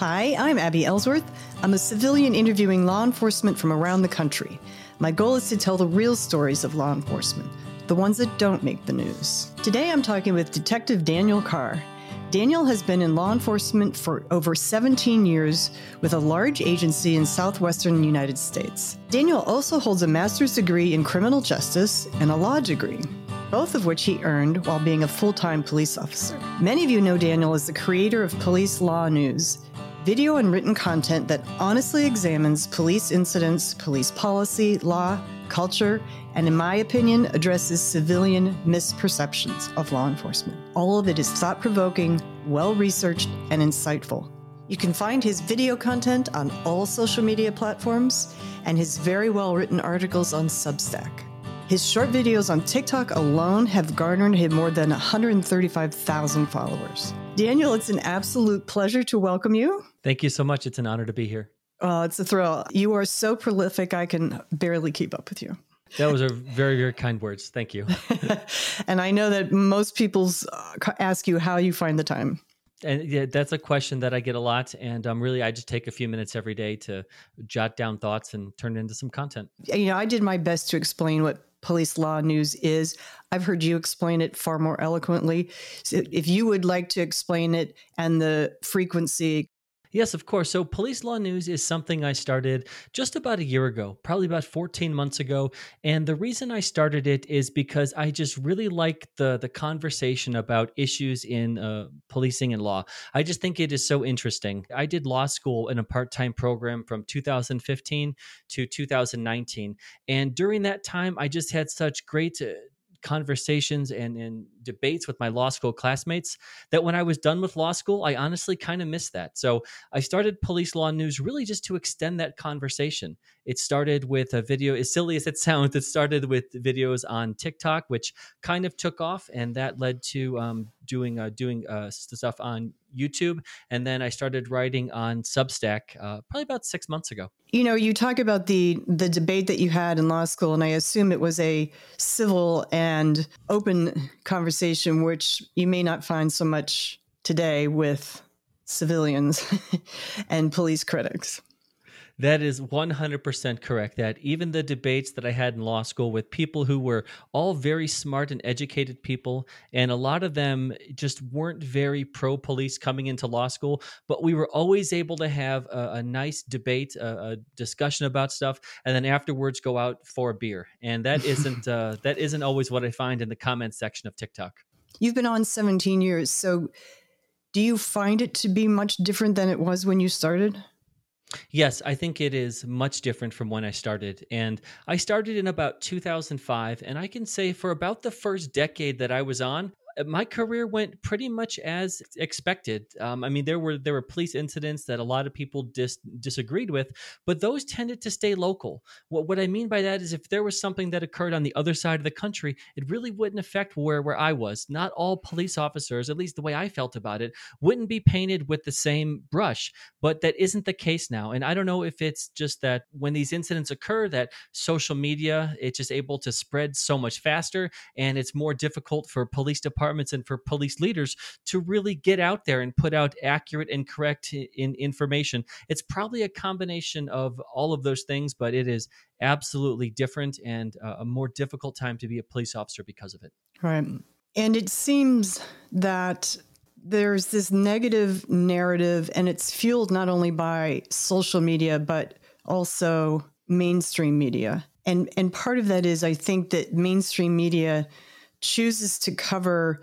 Hi, I'm Abby Ellsworth. I'm a civilian interviewing law enforcement from around the country. My goal is to tell the real stories of law enforcement, the ones that don't make the news. Today I'm talking with Detective Daniel Carr. Daniel has been in law enforcement for over 17 years with a large agency in southwestern United States. Daniel also holds a master's degree in criminal justice and a law degree, both of which he earned while being a full time police officer. Many of you know Daniel as the creator of Police Law News, video and written content that honestly examines police incidents, police policy, law, culture, and in my opinion, addresses civilian misperceptions of law enforcement. All of it is thought provoking, well researched, and insightful. You can find his video content on all social media platforms and his very well written articles on Substack. His short videos on TikTok alone have garnered him more than 135,000 followers. Daniel, it's an absolute pleasure to welcome you. Thank you so much. It's an honor to be here. Oh, it's a thrill. You are so prolific, I can barely keep up with you. That was a very, very kind words. Thank you. and I know that most people uh, ask you how you find the time. And yeah, that's a question that I get a lot. And um, really, I just take a few minutes every day to jot down thoughts and turn it into some content. You know, I did my best to explain what police law news is. I've heard you explain it far more eloquently. So if you would like to explain it and the frequency Yes, of course. So, Police Law News is something I started just about a year ago, probably about 14 months ago. And the reason I started it is because I just really like the, the conversation about issues in uh, policing and law. I just think it is so interesting. I did law school in a part time program from 2015 to 2019. And during that time, I just had such great uh, conversations and, and debates with my law school classmates that when I was done with law school, I honestly kind of missed that. So I started Police Law News really just to extend that conversation. It started with a video, as silly as it sounds, it started with videos on TikTok, which kind of took off, and that led to um, doing uh, doing uh, stuff on YouTube, and then I started writing on Substack uh, probably about six months ago. You know, you talk about the the debate that you had in law school, and I assume it was a civil and open conversation, which you may not find so much today with civilians and police critics. That is 100% correct. That even the debates that I had in law school with people who were all very smart and educated people, and a lot of them just weren't very pro police coming into law school, but we were always able to have a, a nice debate, a, a, discussion about stuff, and then afterwards go out for a beer. And that isn't uh, that isn't always what I find in the comments section of TikTok. You've been on 17 years, so do you find it to be much different than it was when you started? Yes, I think it is much different from when I started. And I started in about 2005. And I can say for about the first decade that I was on, my career went pretty much as expected. Um, I mean, there were there were police incidents that a lot of people dis- disagreed with, but those tended to stay local. What what I mean by that is if there was something that occurred on the other side of the country, it really wouldn't affect where where I was. Not all police officers, at least the way I felt about it, wouldn't be painted with the same brush. But that isn't the case now, and I don't know if it's just that when these incidents occur, that social media it's just able to spread so much faster, and it's more difficult for police departments departments and for police leaders to really get out there and put out accurate and correct in information. It's probably a combination of all of those things, but it is absolutely different and a more difficult time to be a police officer because of it. Right. And it seems that there's this negative narrative, and it's fueled not only by social media, but also mainstream media. And, and part of that is, I think that mainstream media chooses to cover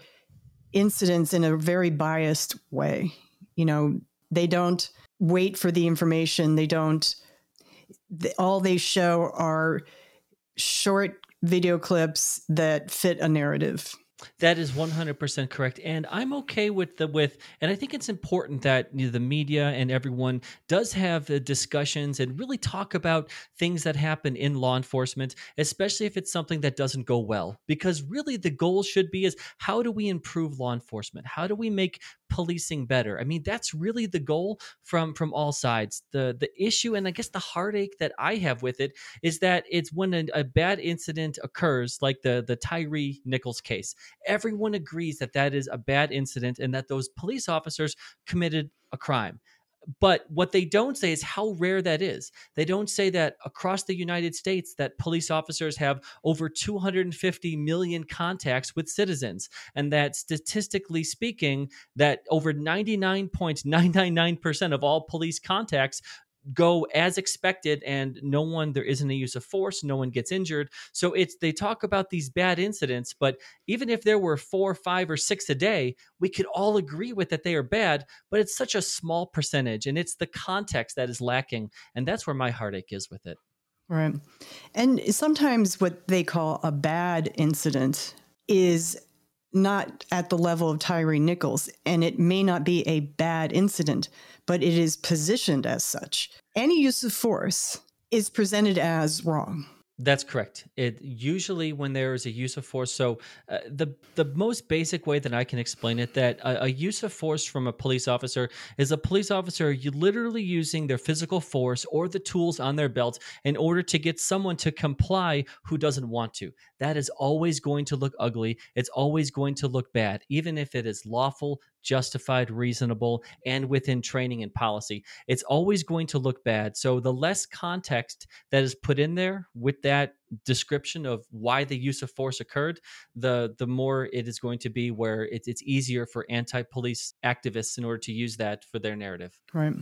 incidents in a very biased way. You know, they don't wait for the information. They don't, all they show are short video clips that fit a narrative. That is 100% correct. And I'm okay with the with and I think it's important that you know, the media and everyone does have the discussions and really talk about things that happen in law enforcement, especially if it's something that doesn't go well. Because really the goal should be is how do we improve law enforcement? How do we make policing better. I mean, that's really the goal from from all sides. The the issue and I guess the heartache that I have with it is that it's when a, a bad incident occurs, like the the tyree Nichols case. Everyone agrees that that is a bad incident and that those police officers committed a crime but what they don't say is how rare that is. They don't say that across the United States that police officers have over 250 million contacts with citizens and that statistically speaking that over 99.999% of all police contacts go as expected and no one there isn't a use of force no one gets injured. So it's they talk about these bad incidents but even if there were four five or six a day we could all agree with that they are bad but it's such a small percentage and it's the context that is lacking and that's where my heartache is with it. Right. And sometimes what they call a bad incident is not at the level of Tyree Nichols, and it may not be a bad incident, but it is positioned as such. Any use of force is presented as wrong. That's correct. It usually when there is a use of force. So uh, the the most basic way that I can explain it that a, a, use of force from a police officer is a police officer you literally using their physical force or the tools on their belt in order to get someone to comply who doesn't want to. That is always going to look ugly. It's always going to look bad, even if it is lawful, justified, reasonable, and within training and policy. It's always going to look bad. So the less context that is put in there with that description of why the use of force occurred, the the more it is going to be where it's it's easier for anti-police activists in order to use that for their narrative. Right.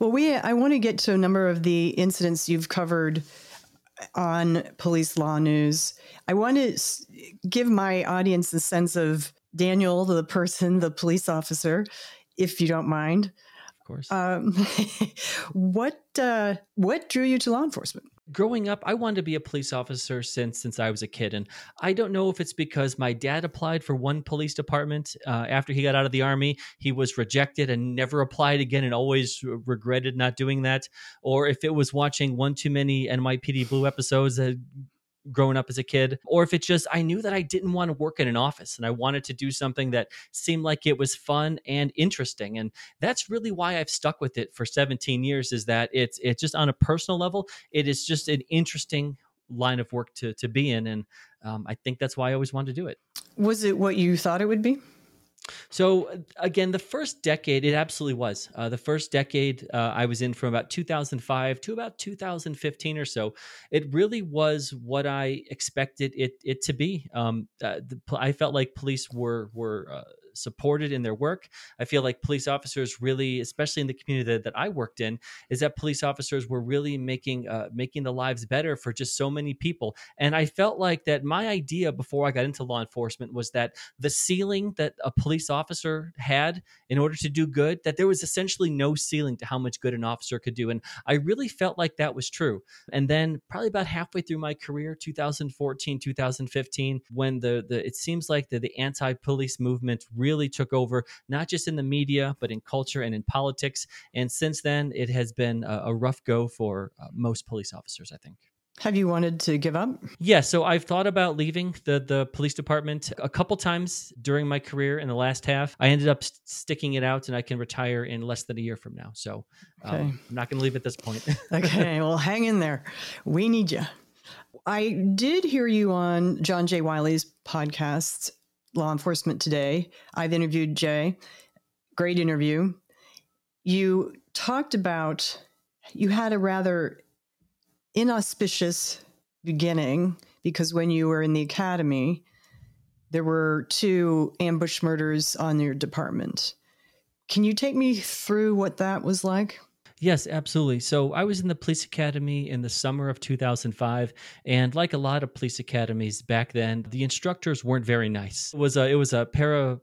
Well, we I want to get to a number of the incidents you've covered on police law news. I want to give my audience a sense of Daniel, the person, the police officer, if you don't mind. Of course. Um, what uh, what drew you to law enforcement? growing up i wanted to be a police officer since since i was a kid and i don't know if it's because my dad applied for one police department uh, after he got out of the army he was rejected and never applied again and always regretted not doing that or if it was watching one too many nypd blue episodes that growing up as a kid, or if it's just I knew that I didn't want to work in an office and I wanted to do something that seemed like it was fun and interesting. And that's really why I've stuck with it for 17 years is that it's it's just on a personal level, it is just an interesting line of work to to be in. And um, I think that's why I always wanted to do it. Was it what you thought it would be? So uh, again, the first decade, it absolutely was. Uh, the first decade uh, I was in from about 2005 to about 2015 or so. It really was what I expected it it to be. Um, uh, the, I felt like police were were uh, supported in their work. I feel like police officers really, especially in the community that, that I worked in, is that police officers were really making uh, making the lives better for just so many people. And I felt like that my idea before I got into law enforcement was that the ceiling that a police officer had in order to do good, that there was essentially no ceiling to how much good an officer could do. And I really felt like that was true. And then probably about halfway through my career, 2014, 2015, when the the it seems like the, the anti-police movement really took over, not just in the media, but in culture and in politics. And since then, it has been a, a rough go for uh, most police officers, I think. Have you wanted to give up? Yeah, so I've thought about leaving the the police department a couple times during my career in the last half. I ended up st- sticking it out, and I can retire in less than a year from now. So um, okay. um, I'm not going to leave at this point. okay, well, hang in there. We need you. I did hear you on John J. Wiley's podcast law enforcement today. I've interviewed Jay. Great interview. You talked about you had a rather inauspicious beginning because when you were in the academy, there were two ambush murders on your department. Can you take me through what that was like? Yes, absolutely. So I was in the police academy in the summer of 2005, and like a lot of police academies back then, the instructors weren't very nice. It was a it was a para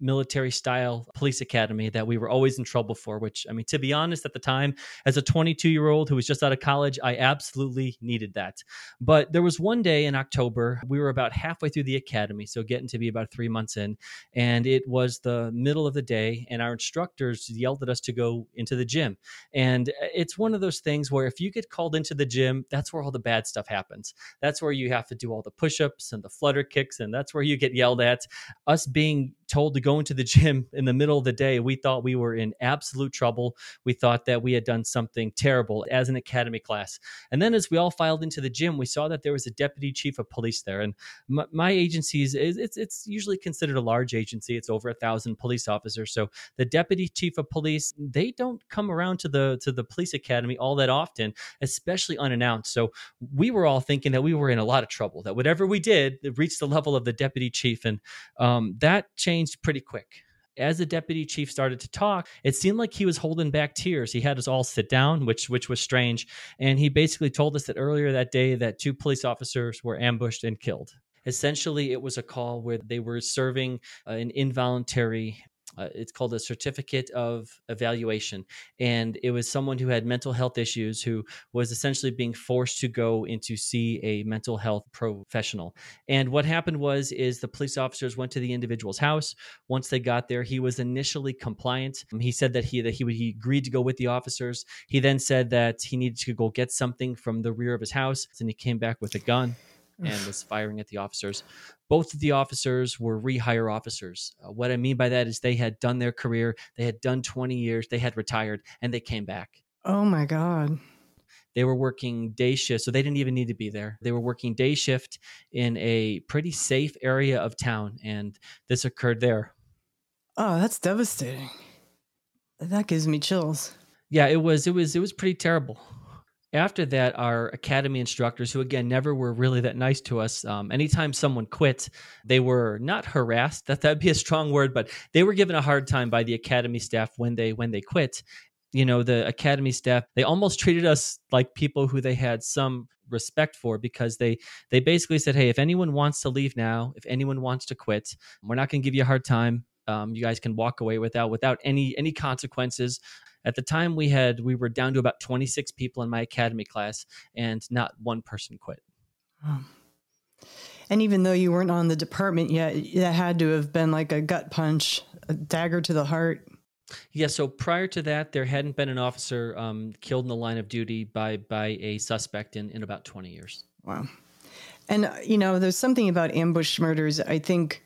military style police academy that we were always in trouble for which i mean to be honest at the time as a 22 year old who was just out of college i absolutely needed that. But there was one day in october we were about halfway through the academy so getting to be about three months in and it was the middle of the day and our instructors yelled at us to go into the gym. And it's one of those things where if you get called into the gym that's where all the bad stuff happens. That's where you have to do all the push-ups and the flutter kicks and that's where you get yelled at. Us being told to go into the gym in the middle of the day, we thought we were in absolute trouble. We thought that we had done something terrible as an academy class. And then as we all filed into the gym, we saw that there was a deputy chief of police there. And my, my agency is it's, it's usually considered a large agency. It's over a thousand police officers. So the deputy chief of police, they don't come around to the to the police academy all that often, especially unannounced. So we were all thinking that we were in a lot of trouble. That whatever we did, it reached the level of the deputy chief, and um, that changed pretty quick as the deputy chief started to talk, it seemed like he was holding back tears. He had us all sit down, which which was strange, and he basically told us that earlier that day that two police officers were ambushed and killed. Essentially, it was a call where they were serving uh, an involuntary uh, it's called a certificate of evaluation. And it was someone who had mental health issues who was essentially being forced to go into see a mental health professional. And what happened was is the police officers went to the individual's house. Once they got there he was initially compliant. He said that he that he, would he agreed to go with the officers. He then said that he needed to go get something from the rear of his house and he came back with a gun and was firing at the officers. Both of the officers were rehire officers. Uh, what I mean by that is they had done their career, they had done 20 years, they had retired, and they came back. Oh my God. They were working day shift, so they didn't even need to be there. They were working day shift in a pretty safe area of town, and this occurred there. Oh, that's devastating. That gives me chills. Yeah, it was. It was. It was pretty terrible after that, our academy instructors, who again never were really that nice to us, um, anytime someone quit, they were not harassed. That that'd be a strong word, but they were given a hard time by the academy staff when they when they quit. You know, the academy staff they almost treated us like people who they had some respect for because they they basically said, "Hey, if anyone wants to leave now, if anyone wants to quit, we're not going to give you a hard time. Um, you guys can walk away without without any any consequences." At the time, we had we were down to about 26 people in my academy class, and not one person quit. And even though you weren't on the department yet, that had to have been like a gut punch, a dagger to the heart. Yeah. So prior to that, there hadn't been an officer um, killed in the line of duty by by a suspect in in about 20 years. Wow. And uh, you know, there's something about ambush murders. I think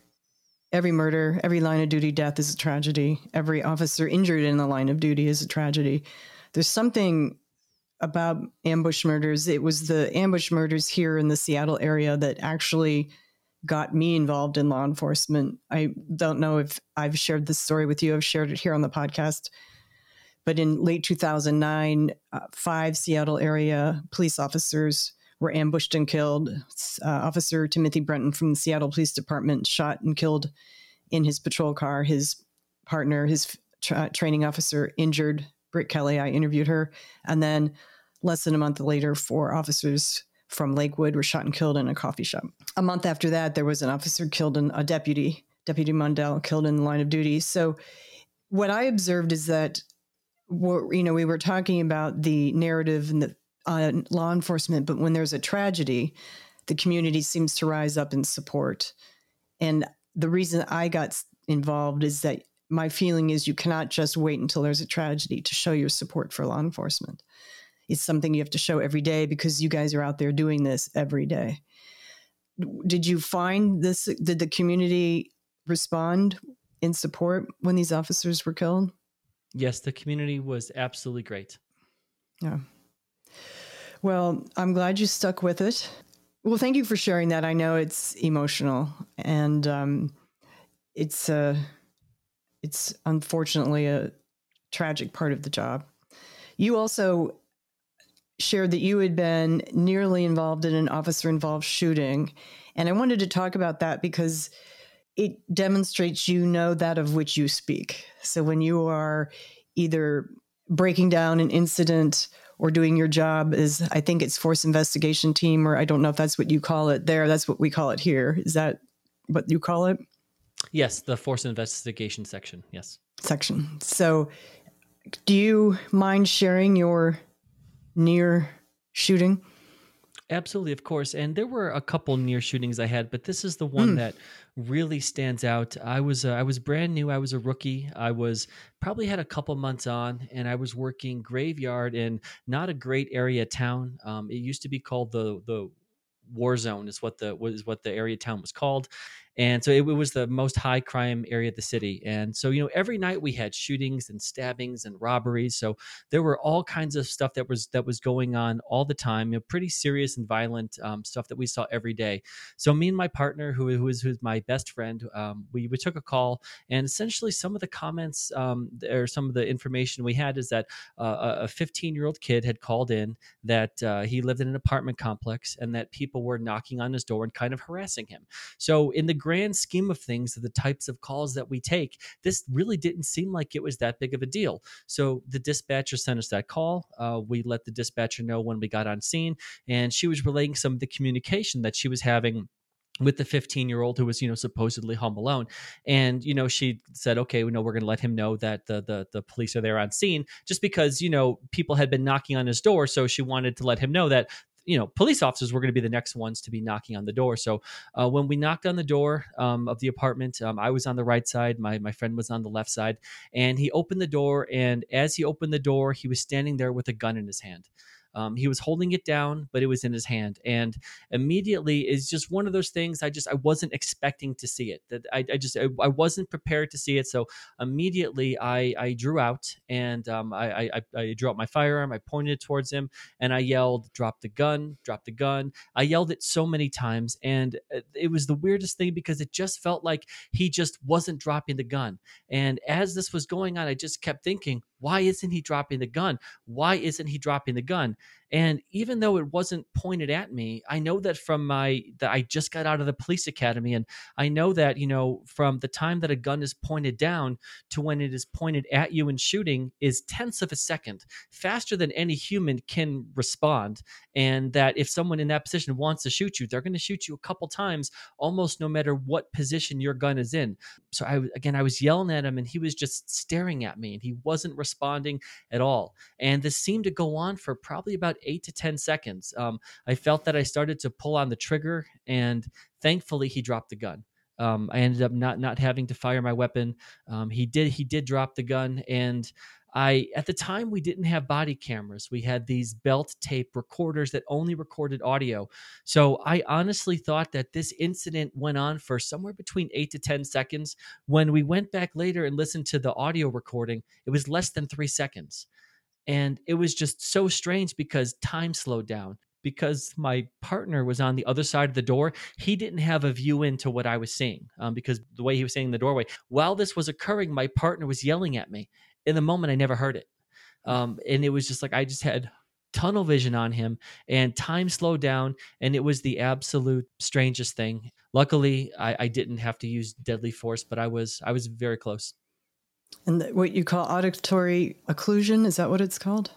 every murder, every line of duty death is a tragedy. Every officer injured in the line of duty is a tragedy. There's something about ambush murders. It was the ambush murders here in the Seattle area that actually got me involved in law enforcement. I don't know if I've shared this story with you. I've shared it here on the podcast. But in late 2009, uh, five Seattle area police officers were ambushed and killed. Uh, Officer Timothy Brenton from the Seattle Police Department shot and killed in his patrol car. His partner, his tra- training officer, injured. Britt Kelly, I interviewed her. And then less than a month later, four officers from Lakewood were shot and killed in a coffee shop. A month after that, there was an officer killed in a deputy, Deputy Mundell, killed in the line of duty. So, what I observed is that, you know, we were talking about the narrative and the uh, law enforcement, but when there's a tragedy, the community seems to rise up in support. And the reason I got involved is that my feeling is you cannot just wait until there's a tragedy to show your support for law enforcement. It's something you have to show every day because you guys are out there doing this every day. Did you find this? Did the community respond in support when these officers were killed? Yes, the community was absolutely great. Yeah. Well, I'm glad you stuck with it. Well, thank you for sharing that. I know it's emotional and um, it's uh, it's unfortunately a tragic part of the job. You also shared that you had been nearly involved in an officer involved shooting. And I wanted to talk about that because it demonstrates you know that of which you speak. So when you are either breaking down an incident or doing your job is I think it's force investigation team or I don't know if that's what you call it there. That's what we call it here. Is that what you call it? Yes, the force investigation section. Yes. Section. So do you mind sharing your near shooting? Absolutely, of course. And there were a couple near shootings I had, but this is the one mm. that really stands out. I was uh, I was brand new. I was a rookie. I was probably had a couple months on, and I was working graveyard in not a great area town. Um, it used to be called the the war zone is what the was what the area town was called and so it, it, was the most high crime area of the city. And so you know every night we had shootings and stabbings and robberies. So there were all kinds of stuff that was that was going on all the time you know pretty serious and violent um, stuff that we saw every day. So me and my partner who, who is who's my best friend um, we, we took a call. And essentially some of the comments um, or some of the information we had is that uh, a 15 year old kid had called in that uh, he lived in an apartment complex and that people were knocking on his door and kind of harassing him. So in the grand scheme of things, of the types of calls that we take, this really didn't seem like it was that big of a deal. So the dispatcher sent us that call. Uh, we let the dispatcher know when we got on scene, and she was relaying some of the communication that she was having with the 15 year old who was you know supposedly home alone and you know she said okay we know we're going to let him know that the, the the police are there on scene just because you know people had been knocking on his door so she wanted to let him know that you know, police officers were going to be the next ones to be knocking on the door. So uh, when we knocked on the door um, of the apartment, um, I was on the right side, my my friend was on the left side, and he opened the door. And as he opened the door, he was standing there with a gun in his hand. Um, he was holding it down, but it was in his hand, and immediately is just one of those things. I just I wasn't expecting to see it. That I, I just I, I, wasn't prepared to see it. So immediately I I drew out and um, I, I I drew out my firearm. I pointed it towards him and I yelled, "Drop the gun! Drop the gun!" I yelled it so many times, and uh, it was the weirdest thing because it just felt like he just wasn't dropping the gun. And as this was going on, I just kept thinking, why isn't he dropping the gun? Why isn't he dropping the gun? And even though it wasn't pointed at me, I know that from my that I just got out of the police academy and I know that, you know, from the time that a gun is pointed down to when it is pointed at you and shooting is tenths of a second, faster than any human can respond. And that if someone in that position wants to shoot you, they're going to shoot you a couple times almost no matter what position your gun is in. So I again I was yelling at him and he was just staring at me and he wasn't responding at all. And this seemed to go on for probably about eight to 10 seconds. Um, I felt that I started to pull on the trigger, and thankfully, he dropped the gun. Um, I ended up not not having to fire my weapon. Um, he did he did drop the gun, and I at the time we didn't have body cameras. We had these belt tape recorders that only recorded audio. So I honestly thought that this incident went on for somewhere between 8 to 10 seconds. When we went back later and listened to the audio recording, it was less than 3 seconds. And it was just so strange because time slowed down. Because my partner was on the other side of the door, he didn't have a view into what I was seeing um, because the way he was saying in the doorway. While this was occurring, my partner was yelling at me. In the moment, I never heard it. Um, and it was just like I just had tunnel vision on him and time slowed down and it was the absolute strangest thing luckily I, I, didn't have to use deadly force but i was i was very close and what you call auditory occlusion, is that what it's called?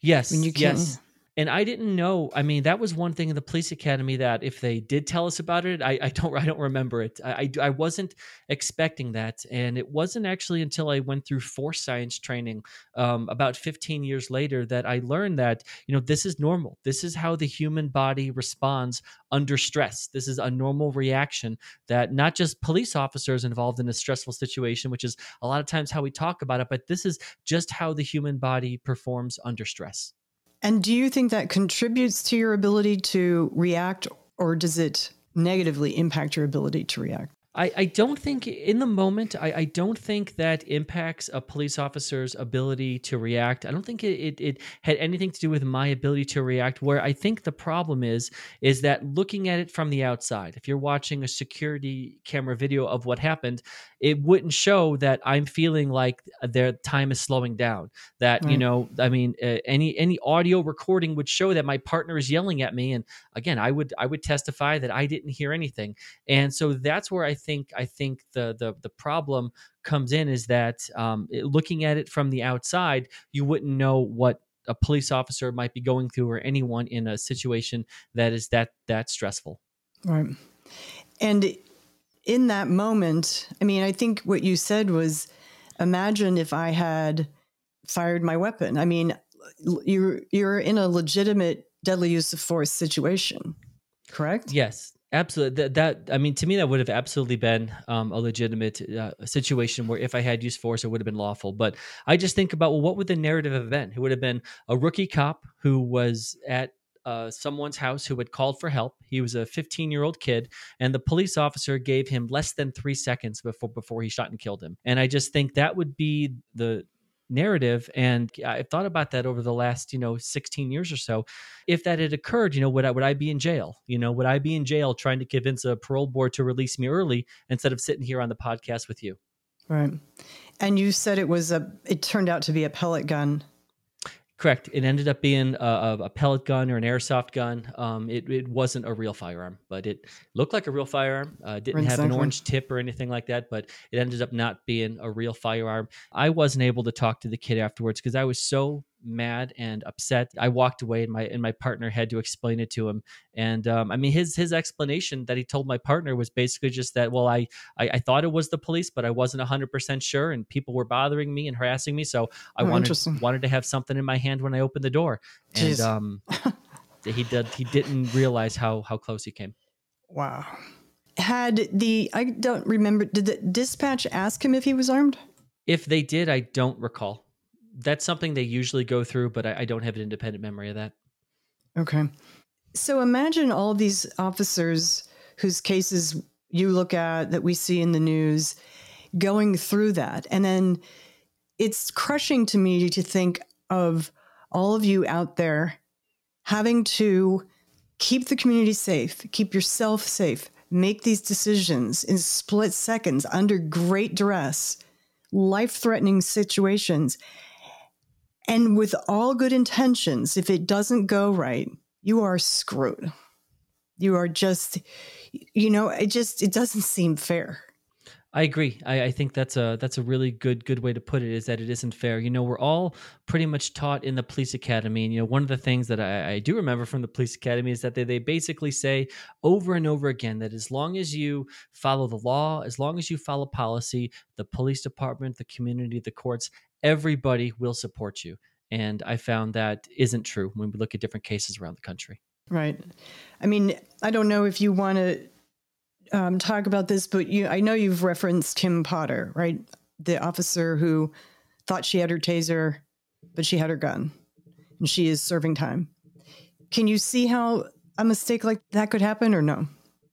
Yes. When you can't, yes and I didn't know. I mean, that was one thing in the police academy that if they did tell us about it, I, I don't, I don't remember it. I, I, I, wasn't expecting that, and it wasn't actually until I went through force science training um, about 15 years later that I learned that you know this is normal. This is how the human body responds under stress. This is a normal reaction that not just police officers involved in a stressful situation, which is a lot of times how we talk about it, but this is just how the human body performs under stress. And do you think that contributes to your ability to react, or does it negatively impact your ability to react? I, I don't think in the moment I, I don't think that impacts a police officer's ability to react. I don't think it, it, it had anything to do with my ability to react. Where I think the problem is is that looking at it from the outside, if you're watching a security camera video of what happened, it wouldn't show that I'm feeling like their time is slowing down. That right. you know, I mean, uh, any any audio recording would show that my partner is yelling at me, and again, I would I would testify that I didn't hear anything, and so that's where I think I think the the the problem comes in is that um, looking at it from the outside, you wouldn't know what a police officer might be going through or anyone in a situation that is that that stressful. Right. And in that moment, I mean, I think what you said was imagine if I had fired my weapon. I mean, you're you're in a legitimate deadly use of force situation, correct? Yes, absolutely. That, that I mean, to me, that would have absolutely been um, a legitimate uh, situation where if I had used force, it would have been lawful. But I just think about well, what would the narrative have been? It would have been a rookie cop who was at uh, someone's house who had called for help. He was a 15 year old kid, and the police officer gave him less than three seconds before before he shot and killed him. And I just think that would be the narrative and i've thought about that over the last you know 16 years or so. If that had occurred you know would i would i be in jail? You know would i be in jail trying to convince a parole board to release me early instead of sitting here on the podcast with you? Right. And you said it was a it turned out to be a pellet gun Correct. It ended up being a, a, pellet gun or an airsoft gun. Um, it, it wasn't a real firearm, but it looked like a real firearm. Uh, didn't have an orange tip or anything like that, but it ended up not being a real firearm. I wasn't able to talk to the kid afterwards because I was so mad and upset. I walked away, and my and my partner had to explain it to him. And um, I mean, his his explanation that he told my partner was basically just that. Well, I I, I thought it was the police, but I wasn't hundred percent sure, and people were bothering me and harassing me, so I oh, wanted wanted to have something in my hand when I opened the door. And um, he did he didn't realize how how close he came. Wow. Had the I don't remember. Did the dispatch ask him if he was armed? If they did, I don't recall that's something they usually go through, but I, I don't have an independent memory of that. Okay. So imagine all these officers whose cases you look at that we see in the news going through that. And then it's crushing to me to think of all of you out there having to keep the community safe, keep yourself safe, make these decisions in split seconds under great duress, life threatening situations. And with all good intentions, if it doesn't go right, you are screwed. You are just, you know, it just it doesn't seem fair. I agree. I, I, think that's a that's a really good good way to put it. Is that it isn't fair. You know, we're all pretty much taught in the police academy, and you know, one of the things that I, I do remember from the police academy is that they they basically say over and over again that as long as you follow the law, as long as you follow policy, the police department, the community, the courts, everybody will support you. And I found that isn't true when we look at different cases around the country. Right. I mean, I don't know if you want to um, talk about this, but you, I know you've referenced Kim Potter, right? The officer who thought she had her taser, but she had her gun, and she is serving time. Can you see how a mistake like that could happen, or no?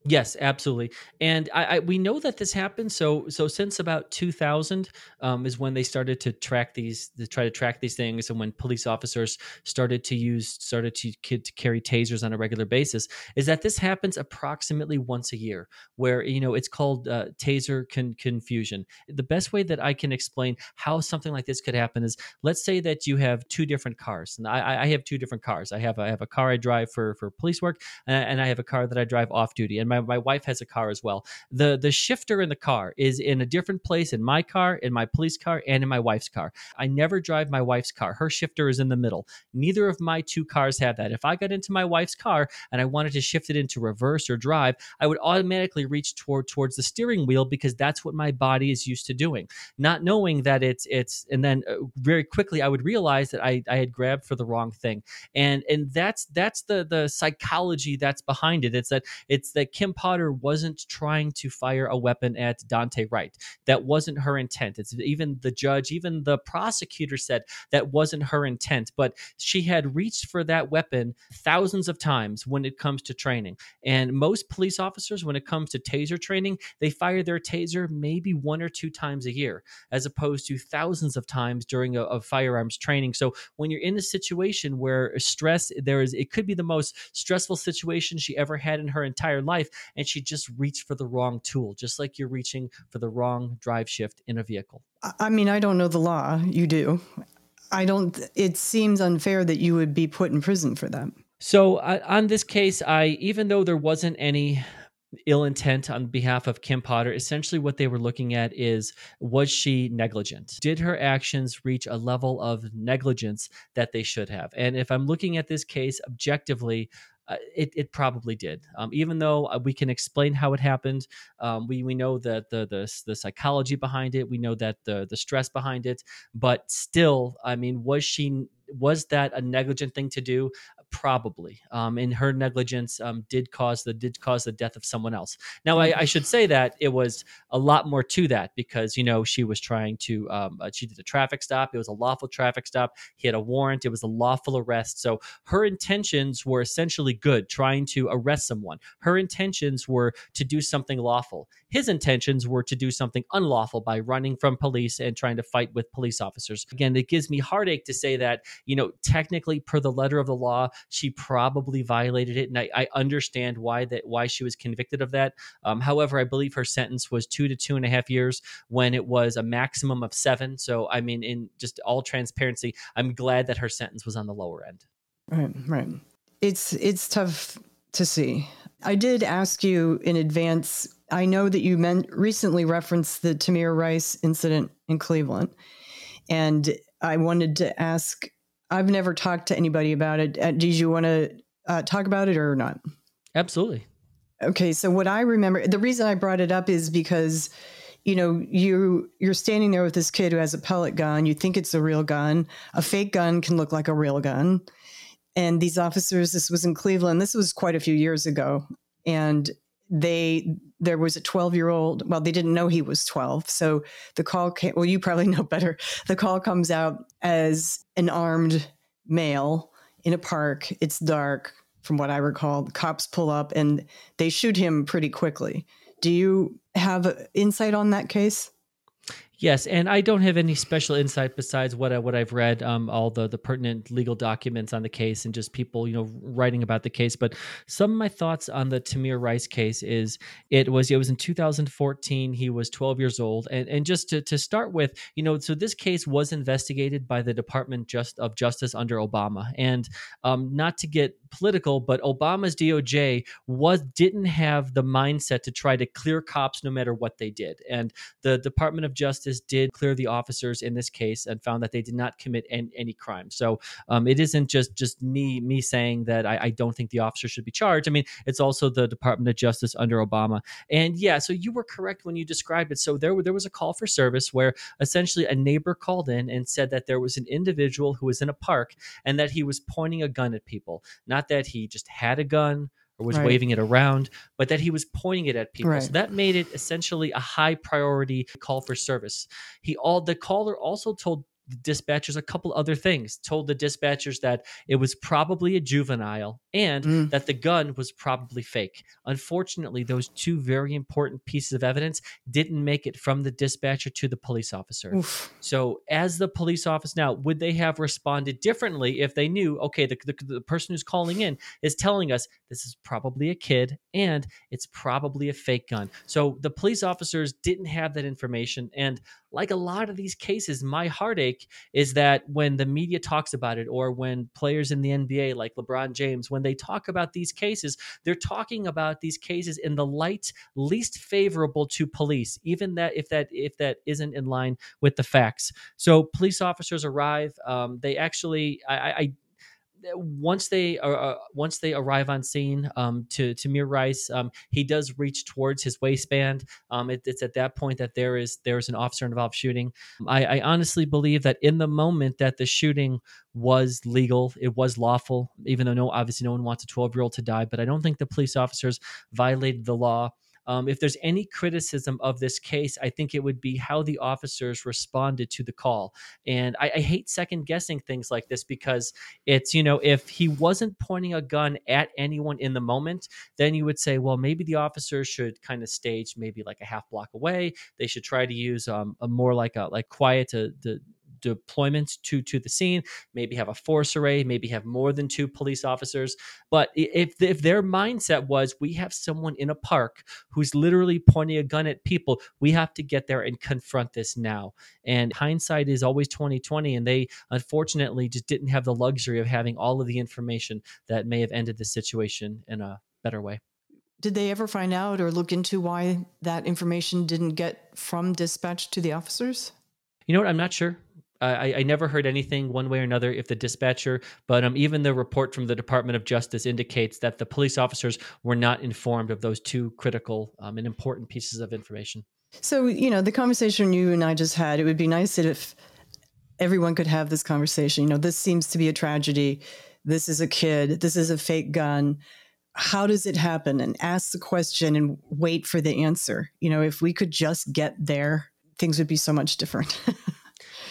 Yes, absolutely, and I, I, we know that this happened. So so since about 2000 um, is when they started to track these, to try to track these things, and when police officers started to use started to, to carry tasers on a regular basis. Is that this happens approximately once a year, where you know it's called uh, taser con- confusion. The best way that I can explain how something like this could happen is, let's say that you have two different cars, and I, I have two different cars. I have I have a car I drive for for police work, and I have a car that I drive off duty, and my, my wife has a car as well. The the shifter in the car is in a different place in my car, in my police car, and in my wife's car. I never drive my wife's car. Her shifter is in the middle. Neither of my two cars have that. If I got into my wife's car and I wanted to shift it into reverse or drive, I would automatically reach toward towards the steering wheel because that's what my body is used to doing. Not knowing that it's it's and then uh, very quickly I would realize that I, I had grabbed for the wrong thing. And and that's that's the the psychology that's behind it. It's that it's that Kim Potter wasn't trying to fire a weapon at Daunte Wright. That wasn't her intent. It's even the judge, even the prosecutor said that wasn't her intent, but she had reached for that weapon thousands of times when it comes to training. And most police officers, when it comes to taser training, they fire their taser maybe one or two times a year, as opposed to thousands of times during a, a firearms training. So when you're in a situation where stress, there is, it could be the most stressful situation she ever had in her entire life and she just reached for the wrong tool, just like you're reaching for the wrong drive shift in a vehicle. I mean, I don't know the law. You do. I don't, it seems unfair that you would be put in prison for that. So, on this case, I, even though there wasn't any ill intent on behalf of Kim Potter. Essentially, what they were looking at is was she negligent? Did her actions reach a level of negligence that they should have? And if I'm looking at this case objectively, uh, it, it probably did. Um, even though uh, we can explain how it happened, um, we we know that the, the the psychology behind it, we know that the the stress behind it, but still, I mean, was she was that a negligent thing to do? Probably, um, and her negligence um, did cause the did cause the death of someone else. Now, I, I, should say that it was a lot more to that because you know she was trying to um, uh, she did a traffic stop. It was a lawful traffic stop. He had a warrant. It was a lawful arrest. So her intentions were essentially good, trying to arrest someone. Her intentions were to do something lawful. His intentions were to do something unlawful by running from police and trying to fight with police officers. Again, it gives me heartache to say that you know technically per the letter of the law she probably violated it and i, I understand why that why she was convicted of that. Um, however i believe her sentence was two to two and a half years when it was a maximum of seven. So i mean in just all transparency i'm glad that her sentence was on the lower end. Right right. It's it's tough to see. I did ask you in advance i know that you meant recently referenced the tamir rice incident in cleveland and I wanted to ask I've never talked to anybody about it. Uh, did you want to uh, talk about it or not? Absolutely. Okay, so what I remember, the reason I brought it up is because, you know, you you're standing there with this kid who has a pellet gun. You think it's a real gun. A fake gun can look like a real gun. And these officers, this was in Cleveland. This was quite a few years ago, and they there was a 12 year old well they didn't know he was 12 so the call came well you probably know better. The call comes out as an armed male in a park. It's dark from what i recall. The cops pull up and they shoot him pretty quickly. Do you have insight on that case Yes, and I don't have any special insight besides what I, what I've read, um, all the the pertinent legal documents on the case, and just people you know writing about the case. But some of my thoughts on the Tamir Rice case is it was it was in 2014. He was 12 years old, and and just to to start with, you know, so this case was investigated by the Department just of Justice under Obama, and um, not to get political, but Obama's DOJ was didn't have the mindset to try to clear cops no matter what they did, and the Department of Justice did clear the officers in this case and found that they did not commit any, crime. So um, it isn't just just me me saying that I, I don't think the officer should be charged. I mean, it's also the Department of Justice under Obama, and yeah, so you were correct when you described it. So there there was a call for service where essentially a neighbor called in and said that there was an individual who was in a park and that he was pointing a gun at people, not that he just had a gun or was right. waving it around, but that he was pointing it at people. Right. So that made it essentially a high priority call for service. He all the caller also told the dispatchers a couple other things told the dispatchers that it was probably a juvenile and mm. that the gun was probably fake unfortunately those two very important pieces of evidence didn't make it from the dispatcher to the police officer Oof. so as the police officer now would they have responded differently if they knew okay the, the, the person who's calling in is telling us this is probably a kid and it's probably a fake gun so the police officers didn't have that information and like a lot of these cases, my heartache is that when the media talks about it, or when players in the NBA, like LeBron James, when they talk about these cases, they're talking about these cases in the light least favorable to police, even that if that if that isn't in line with the facts. So police officers arrive. Um, they actually, I, I once they uh, uh, once they arrive on scene um, to Tamir Rice, um, he does reach towards his waistband. Um, it, it's at that point that there is there is an officer involved shooting. I, I, honestly believe that in the moment that the shooting was legal, it was lawful, even though no obviously no one wants a 12 year old to die. But I don't think the police officers violated the law. Um, if there's any criticism of this case, I think it would be how the officers responded to the call. And I, I hate second guessing things like this because it's, you know, if he wasn't pointing a gun at anyone in the moment, then you would say, well, maybe the officers should kind of stage maybe like a half block away. They should try to use um, a more like a like quiet to, to deployment to to the scene maybe have a force array maybe have more than two police officers but if if their mindset was we have someone in a park who's literally pointing a gun at people we have to get there and confront this now and hindsight is always 2020 and they unfortunately just didn't have the luxury of having all of the information that may have ended the situation in a better way did they ever find out or look into why that information didn't get from dispatch to the officers? You know what? I'm not sure. I, I, never heard anything one way or another if the dispatcher, but um, even the report from the Department of Justice indicates that the police officers were not informed of those two critical um, and important pieces of information. So, you know, the conversation you and I just had, it would be nice if everyone could have this conversation. You know, this seems to be a tragedy this is a kid, this is a fake gun. How does it happen? And ask the question and wait for the answer. You know, if we could just get there, things would be so much different.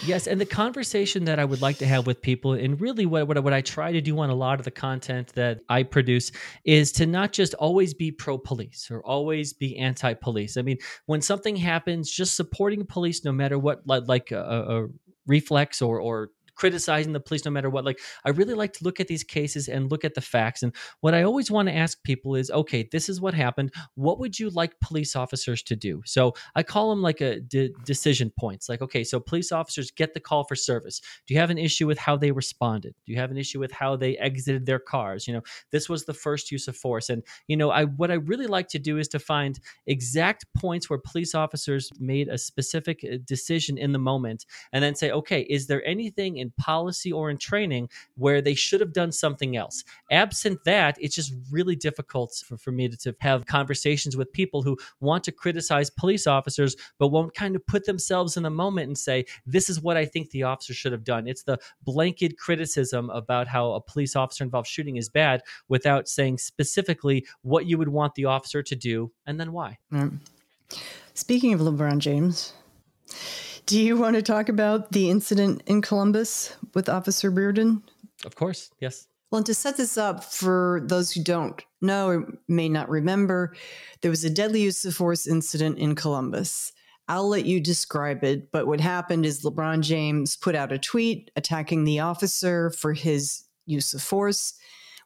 Yes, and the conversation that I would like to have with people, and really what, what, what I try to do on a lot of the content that I produce, is to not just always be pro police or always be anti police. I mean, when something happens, just supporting police, no matter what, like, a, a reflex or or criticizing the police no matter what. Like, I really like to look at these cases and look at the facts. And what I always want to ask people is, okay, this is what happened. What would you like police officers to do? So I call them like a de- decision points. Like, okay, so police officers get the call for service. Do you have an issue with how they responded? Do you have an issue with how they exited their cars? You know, this was the first use of force. And you know, I what I really like to do is to find exact points where police officers made a specific uh, decision in the moment, and then say, okay, is there anything in policy or in training where they should have done something else. Absent that, it's just really difficult for, for me to, to have conversations with people who want to criticize police officers, but won't kind of put themselves in the moment and say, this is what I think the officer should have done. It's the blanket criticism about how a police officer involved shooting is bad without saying specifically what you would want the officer to do and then why. Mm. Speaking of LeBron James, do you want to talk about the incident in Columbus with Officer Reardon? Of course, yes. Well, and to set this up for those who don't know or may not remember, there was a deadly use of force incident in Columbus. I'll let you describe it, but what happened is LeBron James put out a tweet attacking the officer for his use of force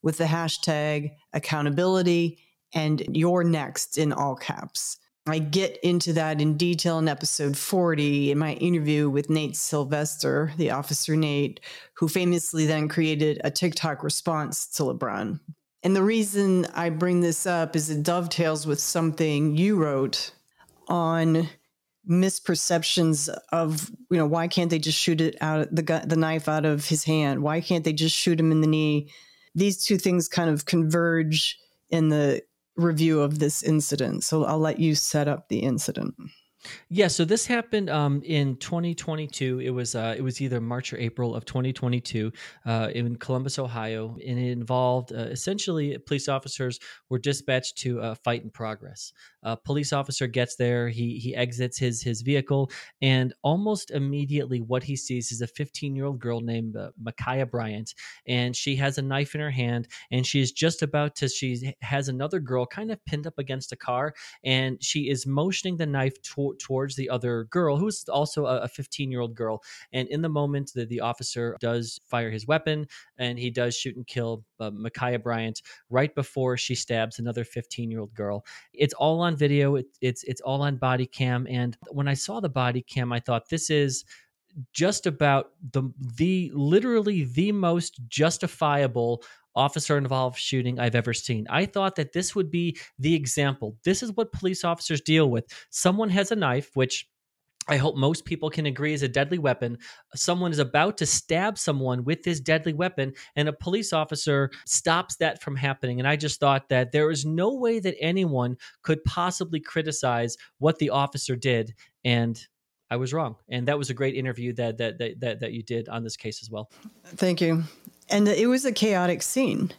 with the hashtag accountability and you're next in all caps. I get into that in detail in episode 40 in my interview with Nate Silvester, the officer Nate, who famously then created a TikTok response to LeBron. And the reason I bring this up is it dovetails with something you wrote on misperceptions of you know why can't they just shoot it out the gun, the knife out of his hand why can't they just shoot him in the knee these two things kind of converge in the review of this incident. So I'll let you set up the incident. Yeah, so this happened um, in 2022. It was uh, it was either March or April of 2022 uh, in Columbus, Ohio, and it involved uh, essentially police officers were dispatched to a fight in progress. A police officer gets there, he he exits his his vehicle, and almost immediately, what he sees is a 15 year old girl named uh, Ma'Khia Bryant, and she has a knife in her hand, and she is just about to. She has another girl kind of pinned up against a car, and she is motioning the knife toward towards the other girl, who's also a 15 year old girl. And in the moment that the officer does fire his weapon and he does shoot and kill uh, Ma'Khia Bryant right before she stabs another 15 year old girl. It's all on video. It, it's it's all on body cam. And when I saw the body cam, I thought this is just about the the literally the most justifiable officer involved shooting I've ever seen. I thought that this would be the example. This is what police officers deal with. Someone has a knife, which I hope most people can agree is a deadly weapon. Someone is about to stab someone with this deadly weapon, and a police officer stops that from happening. And I just thought that there is no way that anyone could possibly criticize what the officer did. And I was wrong, and that was a great interview that that that that, that you did on this case as well. Thank you and it was a chaotic scene.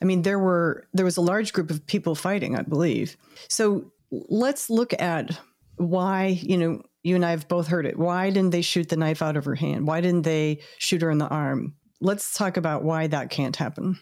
I mean, there were there was a large group of people fighting, I believe. So let's look at why you know you and I have both heard it. Why didn't they shoot the knife out of her hand? Why didn't they shoot her in the arm? Let's talk about why that can't happen.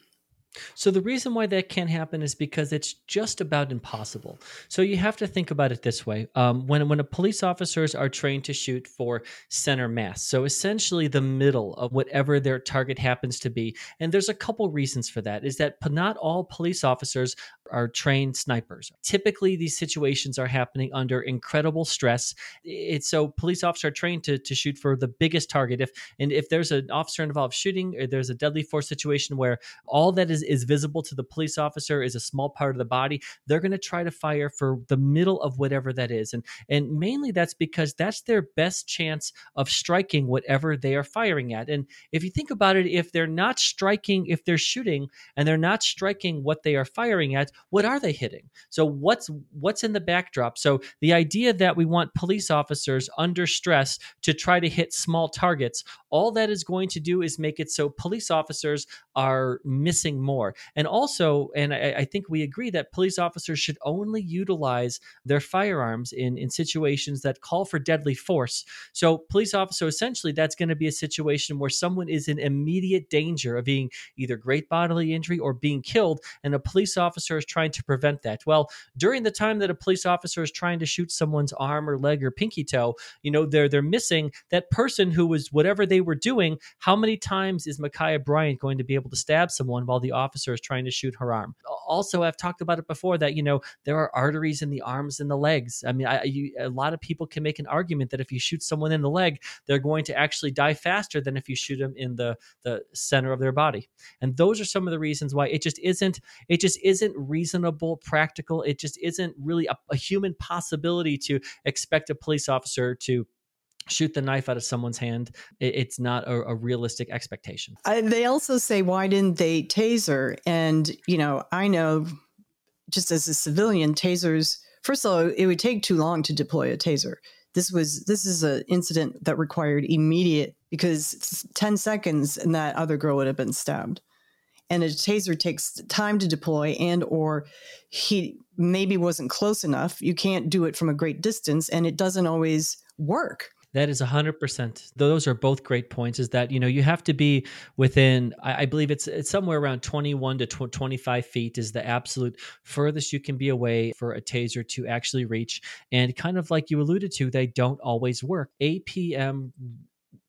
So the reason why that can't happen is because it's just about impossible. So you have to think about it this way: um, when when police officers are trained to shoot for center mass, so essentially the middle of whatever their target happens to be, and there's a couple reasons for that. Is that not all police officers are trained snipers. Typically, these situations are happening under incredible stress. It's so police officers are trained to, to shoot for the biggest target. If and if there's an officer involved shooting, or there's a deadly force situation where all that is is visible to the police officer is a small part of the body, they're going to try to fire for the middle of whatever that is. And and mainly that's because that's their best chance of striking whatever they are firing at. And if you think about it, if they're not striking, if they're shooting and they're not striking what they are firing at, what are they hitting? So what's what's in the backdrop? So the idea that we want police officers under stress to try to hit small targets all that is going to do is make it so police officers are missing more. And also, and I, I think we agree that police officers should only utilize their firearms in, in situations that call for deadly force. So, police officer, essentially, that's going to be a situation where someone is in immediate danger of being either great bodily injury or being killed, and a police officer is trying to prevent that. Well, during the time that a police officer is trying to shoot someone's arm or leg or pinky toe, you know, they're they're missing that person who was whatever they were doing. How many times is Ma'Khia Bryant going to be able to stab someone while the officer is trying to shoot her arm? Also, I've talked about it before that you know there are arteries in the arms and the legs. I mean, I, you, a lot of people can make an argument that if you shoot someone in the leg, they're going to actually die faster than if you shoot them in the the center of their body. And those are some of the reasons why it just isn't it just isn't reasonable, practical. It just isn't really a, a human possibility to expect a police officer to shoot the knife out of someone's hand it's not a, a realistic expectation. I, they also say why didn't they taser? And you know i know just as a civilian tasers first of all it would take too long to deploy a taser. This was this is an incident that required immediate because 10 seconds and that other girl would have been stabbed. And a taser takes time to deploy and or he maybe wasn't close enough. You can't do it from a great distance and it doesn't always work that is 100%. Those are both great points. Is that, you know, you have to be within, I, I believe it's, it's somewhere around 21 to 25 feet is the absolute furthest you can be away for a taser to actually reach. And kind of like you alluded to, they don't always work. APM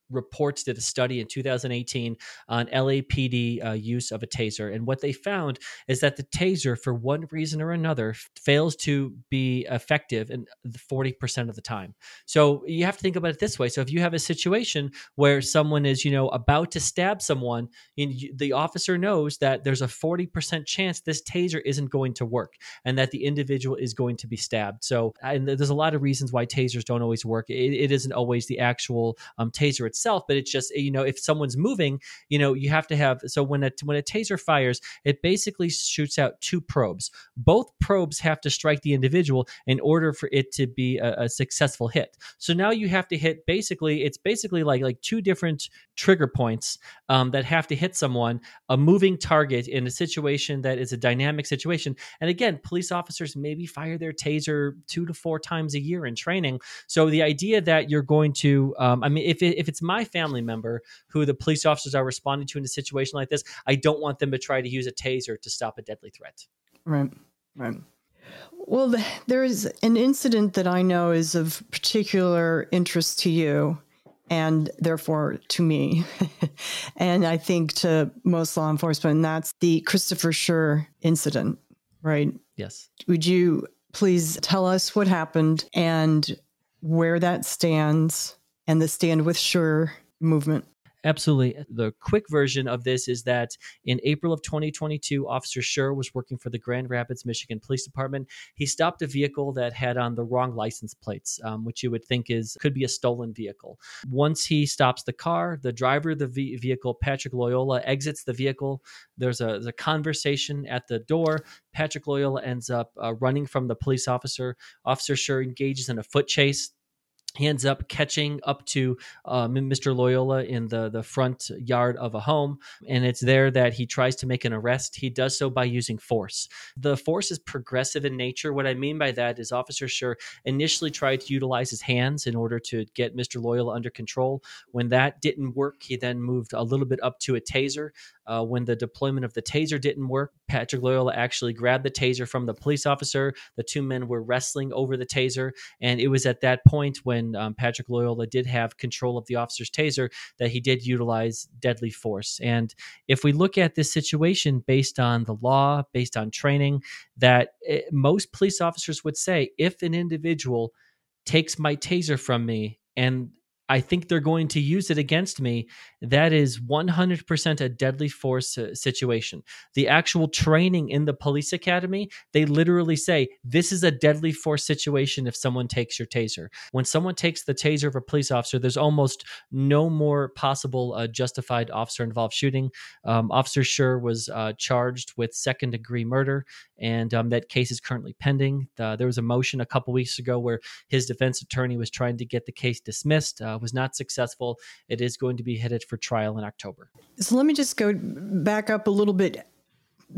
reports did a study in 2018 on LAPD uh, use of a taser. And what they found is that the taser, for one reason or another, fails to be effective in 40% of the time. So you have to think about it this way. So if you have a situation where someone is, you know, about to stab someone, the officer knows that there's a 40% chance this taser isn't going to work and that the individual is going to be stabbed. So and there's a lot of reasons why tasers don't always work. it, it isn't always the actual um, taser itself itself, but it's just you know if someone's moving, you know you have to have. So when a when a taser fires, it basically shoots out two probes. Both probes have to strike the individual in order for it to be a, a successful hit. So now you have to hit basically it's basically like like two different trigger points um, that have to hit someone, a moving target in a situation that is a dynamic situation. And again, police officers maybe fire their taser two to four times a year in training. So the idea that you're going to, um, I mean, if it, if it's my family member who the police officers are responding to in a situation like this, I don't want them to try to use a taser to stop a deadly threat. Right, right. Well, there is an incident that I know is of particular interest to you and therefore to me, and I think to most law enforcement, and that's the Christopher Schurr incident, right? Yes. Would you please tell us what happened and where that stands and the Stand with Schurr movement? Absolutely. The quick version of this is that in April of 2022, Officer Schurr was working for the Grand Rapids, Michigan Police Department. He stopped a vehicle that had on the wrong license plates, um, which you would think is could be a stolen vehicle. Once he stops the car, the driver of the vehicle, Patrick Lyoya, exits the vehicle. There's a, there's a conversation at the door. Patrick Lyoya ends up uh, running from the police officer. Officer Scher engages in a foot chase ends up catching up to uh, Mr. Lyoya in the, the front yard of a home, and it's there that he tries to make an arrest. He does so by using force. The force is progressive in nature. What I mean by that is Officer Schurr initially tried to utilize his hands in order to get Mr. Lyoya under control. When that didn't work, he then moved a little bit up to a taser. Uh, when the deployment of the taser didn't work, Patrick Lyoya actually grabbed the taser from the police officer. The two men were wrestling over the taser, and it was at that point when um, Patrick Lyoya did have control of the officer's taser that he did utilize deadly force. And if we look at this situation based on the law, based on training, that it, eh, most police officers would say if an individual takes my taser from me and I think they're going to use it against me. That is 100% a deadly force uh, situation. The actual training in the police academy, they literally say this is a deadly force situation if someone takes your taser. When someone takes the taser of a police officer, there's almost no more possible uh, justified officer involved shooting. Um, officer Schurr was uh, charged with second degree murder, and um, that case is currently pending. Uh, there was a motion a couple weeks ago where his defense attorney was trying to get the case dismissed. Uh, uh, was not successful. It is going to be headed for trial in October. So let me just go back up a little bit.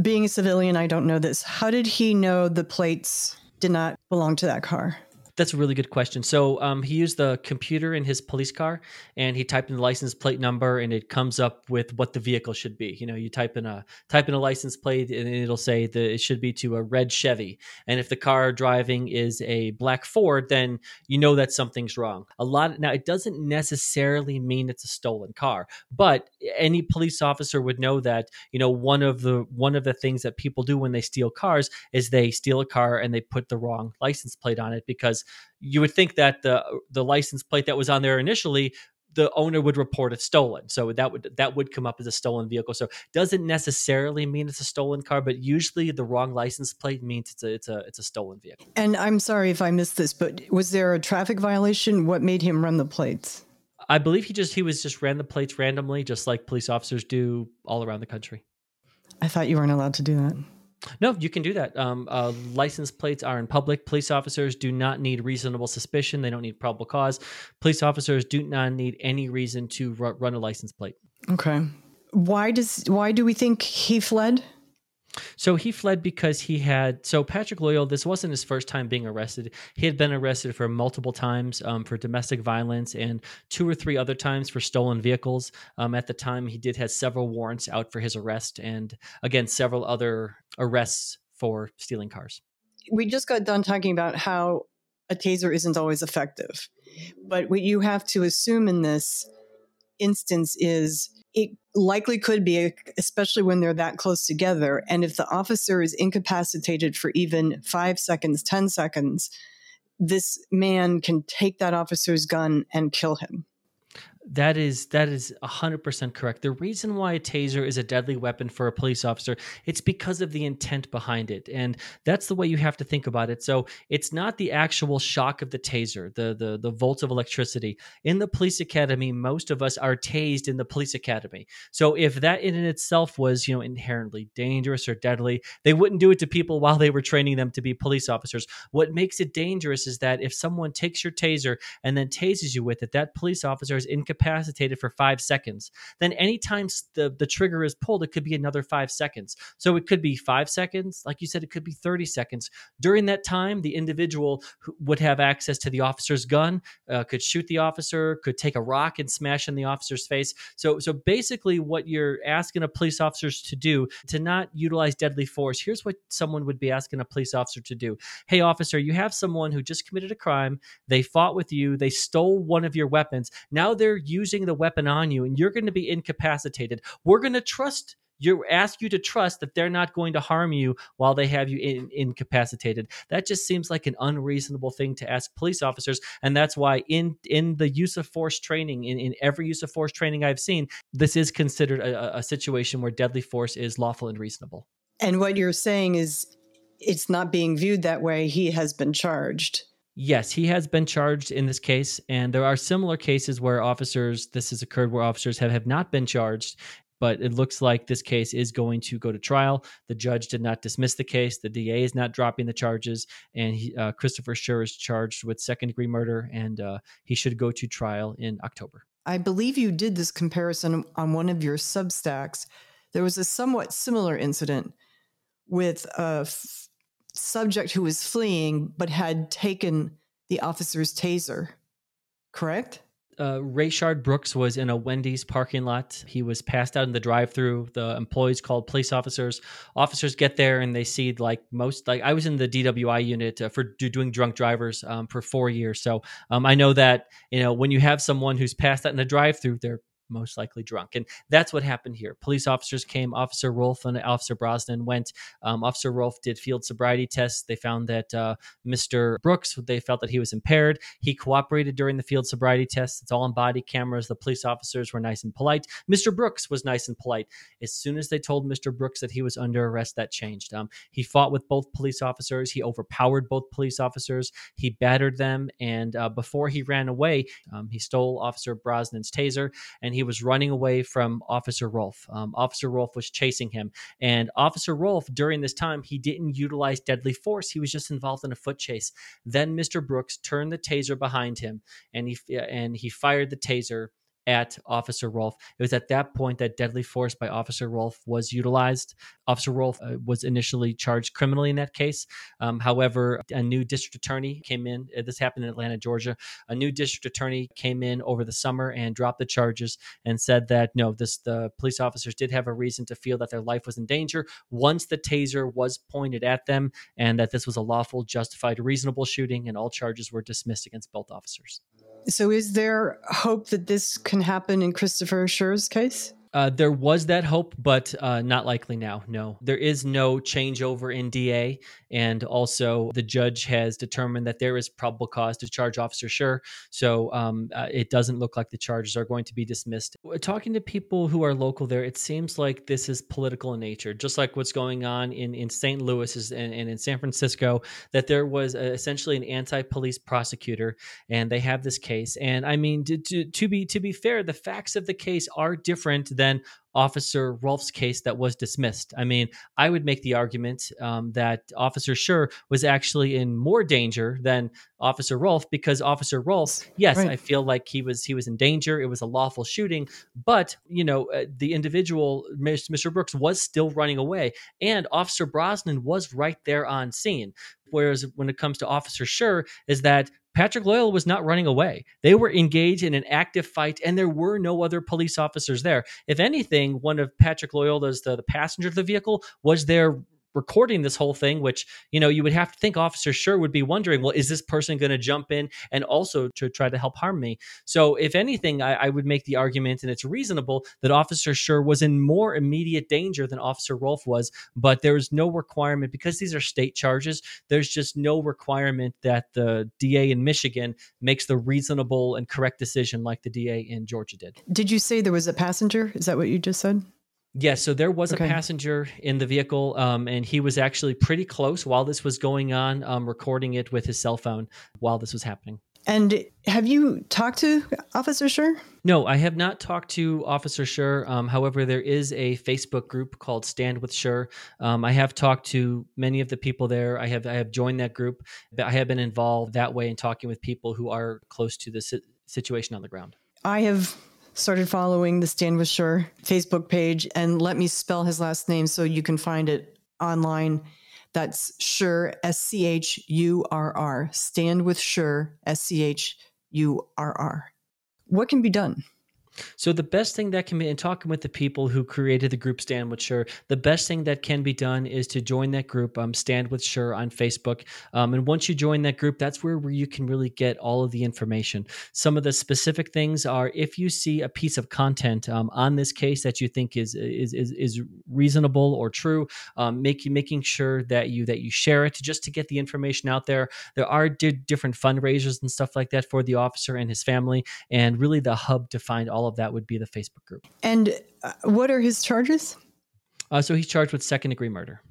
Being a civilian, I don't know this. How did he know the plates did not belong to that car? That's a really good question. So um, he used the computer in his police car, and he typed in the license plate number, and it comes up with what the vehicle should be. You know, you type in a type in a license plate, and it'll say that it should be to a red Chevy. And if the car driving is a black Ford, then you know that something's wrong. A lot now, it doesn't necessarily mean it's a stolen car, but any police officer would know that. You know, one of the one of the things that people do when they steal cars is they steal a car and they put the wrong license plate on it because you would think that the the license plate that was on there initially the owner would report it stolen. So that would that would come up as a stolen vehicle. So doesn't necessarily mean it's a stolen car but usually the wrong license plate means it's a it's a it's a stolen vehicle. And i'm sorry if i missed this but was there a traffic violation? What made him run the plates? I believe he just he was just ran the plates randomly just like police officers do all around the country. I thought you weren't allowed to do that no, you can do that. Um, uh, license plates are in public. Police officers do not need reasonable suspicion. They don't need probable cause. Police officers do not need any reason to r- run a license plate. Okay. Why does why do we think he fled? So he fled because he had. So Patrick Lyoya, this wasn't his first time being arrested. He had been arrested for multiple times um, for domestic violence and two or three other times for stolen vehicles. Um, at the time, he did have several warrants out for his arrest, and again, several other arrests for stealing cars. We just got done talking about how a taser isn't always effective, but what you have to assume in this instance is it likely could be, especially when they're that close together. And if the officer is incapacitated for even five seconds, 10 seconds, this man can take that officer's gun and kill him. That is that is 100% correct. The reason why a taser is a deadly weapon for a police officer, it's because of the intent behind it. And that's the way you have to think about it. So, it's not the actual shock of the taser, the the the volts of electricity. In the police academy, most of us are tased in the police academy. So, if that in itself was, you know, inherently dangerous or deadly, they wouldn't do it to people while they were training them to be police officers. What makes it dangerous is that if someone takes your taser and then tases you with it, that police officer is incapacitated incapacitated for five seconds. Then anytime the, the trigger is pulled, it could be another five seconds. So it could be five seconds. Like you said, it could be 30 seconds. During that time, the individual would have access to the officer's gun, uh, could shoot the officer, could take a rock and smash in the officer's face. So, so basically, what you're asking a police officer to do to not utilize deadly force, here's what someone would be asking a police officer to do. Hey, officer, you have someone who just committed a crime. They fought with you. They stole one of your weapons. Now they're using the weapon on you and you're going to be incapacitated. We're going to trust you ask you to trust that they're not going to harm you while they have you in, incapacitated. That just seems like an unreasonable thing to ask police officers, and that's why in in the use of force training, in, in every use of force training I've seen, this is considered a, a situation where deadly force is lawful and reasonable. And what you're saying is, it's not being viewed that way. He has been charged. Yes, he has been charged in this case, and there are similar cases where officers, this has occurred where officers have, have not been charged, but it looks like this case is going to go to trial. The judge did not dismiss the case. The DA is not dropping the charges, and he, uh, Christopher Schurr is charged with second degree murder, and uh, he should go to trial in October. I believe you did this comparison on one of your Substacks. There was a somewhat similar incident with a f- subject who was fleeing but had taken the officer's taser, correct? Uh, Rayshard Brooks was in a Wendy's parking lot. He was passed out in the drive-through. The employees called police officers. Officers get there and they see like most like I was in the DWI unit uh, for doing drunk drivers um, for four years. So um, I know that you know when you have someone who's passed out in the drive-through, they're most likely drunk. And that's what happened here. Police officers came, Officer Rolfe and Officer Brosnan went. Um, officer Rolfe did field sobriety tests. They found that uh, Mr. Brooks, they felt that he was impaired. He cooperated during the field sobriety tests. It's all on body cameras. The police officers were nice and polite. Mr. Brooks was nice and polite. As soon as they told Mr. Brooks that he was under arrest, that changed. Um, he fought with both police officers. He overpowered both police officers. He battered them. And uh, before he ran away, um, he stole Officer Brosnan's taser and he he was running away from Officer Rolfe. Um, Officer Rolfe was chasing him, and Officer Rolfe during this time he didn't utilize deadly force. He was just involved in a foot chase. Then Mr. Brooks turned the taser behind him, and he and he fired the taser at Officer Rolfe. It was at that point that deadly force by Officer Rolfe was utilized. Officer Rolfe uh, was initially charged criminally in that case. Um, however, a new district attorney came in. Uh, this happened in Atlanta, Georgia. A new district attorney came in over the summer and dropped the charges and said that no, this the police officers did have a reason to feel that their life was in danger once the taser was pointed at them, and that this was a lawful, justified, reasonable shooting, and all charges were dismissed against both officers. So, is there hope that this can happen in Christopher Schurr's case? Uh, there was that hope, but uh, not likely now. No, there is no changeover in DA, and also the judge has determined that there is probable cause to charge Officer Schurr. So um, uh, it doesn't look like the charges are going to be dismissed. Talking to people who are local there, it seems like this is political in nature, just like what's going on in in St. Louis and, and in San Francisco. That there was essentially an anti-police prosecutor, and they have this case. And I mean, to, to, to be to be fair, the facts of the case are different than Officer Rolfe's case that was dismissed. I mean, I would make the argument um, that Officer Schurr was actually in more danger than Officer Rolfe because Officer Rolfe, yes, right. I feel like he was he was in danger. It was a lawful shooting, but you know, uh, the individual, Mr. Brooks, was still running away, and Officer Brosnan was right there on scene. Whereas when it comes to Officer Schurr, is that Patrick Lyoya was not running away. They were engaged in an active fight, and there were no other police officers there. If anything, one of Patrick Lyoya's the, the passenger of the vehicle was there recording this whole thing, which, you know, you would have to think Officer Schurr would be wondering, well, is this person going to jump in and also to try to help harm me? So, if anything, I, I, would make the argument, and it's reasonable, that Officer Schurr was in more immediate danger than Officer Rolfe was, but there is no requirement because these are state charges. There's just no requirement that the DA in Michigan makes the reasonable and correct decision like the DA in Georgia did. Did you say there was a passenger? Is that what you just said? Yes, so there was okay. a passenger in the vehicle, um, and he was actually pretty close while this was going on, um, recording it with his cell phone while this was happening. And have you talked to Officer Schurr? No, I have not talked to Officer Schurr. Um, however, there is a Facebook group called Stand with Schurr. Um, I have talked to many of the people there. I have I have joined that group. I have been involved that way in talking with people who are close to the si- situation on the ground. I have started following the Stand with Schurr Facebook page and let me spell his last name so you can find it online. That's Schurr, S C H U R R. Stand with Schurr, S C H U R R. What can be done? So the best thing that can be, in talking with the people who created the group Stand with Schurr, the best thing that can be done is to join that group, um, Stand with Schurr on Facebook. Um, and once you join that group, that's where, where you can really get all of the information. Some of the specific things are if you see a piece of content um, on this case that you think is is is, is reasonable or true, um, make, making sure that you that you share it just to get the information out there. There are di- different fundraisers and stuff like that for the officer and his family, and really the hub to find all of that would be the Facebook group. And uh, what are his charges? Uh, so he's charged with second degree murder.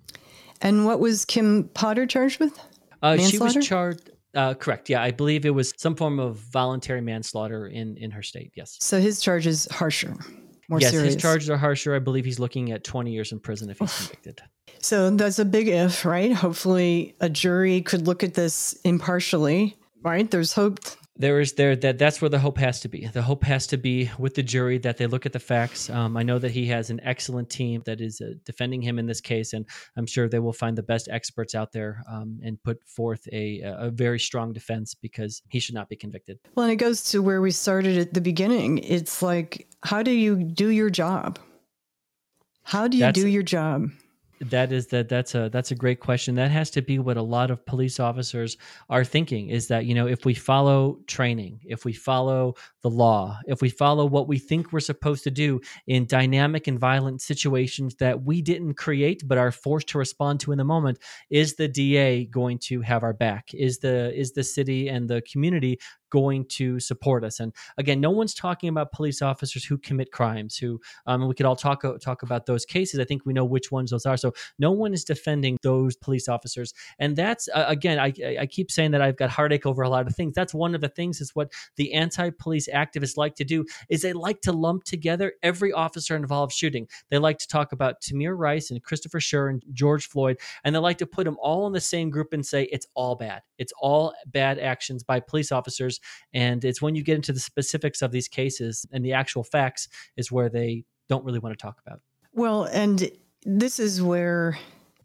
And what was Kim Potter charged with? Uh, she was charged. Uh, correct. Yeah, I believe it was some form of voluntary manslaughter in in her state. Yes. So his charges harsher, more yes, serious. his charges are harsher. I believe he's looking at 20 years in prison if he's convicted. So that's a big if, right? Hopefully, a jury could look at this impartially. Right? There's hope there is there that that's where the hope has to be. The hope has to be with the jury that they look at the facts. Um, I know that he has an excellent team that is uh, defending him in this case, and I'm sure they will find the best experts out there um, and put forth a a very strong defense because he should not be convicted. Well, and it goes to where we started at the beginning. It's like, how do you do your job? How do you that's, do your job? That is that that's a that's a great question. That has to be what a lot of police officers are thinking is that you know if we follow training if we follow the law if we follow what we think we're supposed to do in dynamic and violent situations that we didn't create but are forced to respond to in the moment is the DA going to have our back is the is the city and the community going to support us. And again, no one's talking about police officers who commit crimes. Who um, we could all talk talk about those cases. I think we know which ones those are. So no one is defending those police officers. And that's uh, again, I, I keep saying that I've got heartache over a lot of things. That's one of the things is what the anti-police activists like to do is they like to lump together every officer involved shooting. They like to talk about Tamir Rice and Christopher Schurr and George Floyd, and they like to put them all in the same group and say it's all bad. It's all bad actions by police officers. And it's when you get into the specifics of these cases and the actual facts is where they don't really want to talk about. Well, and this is where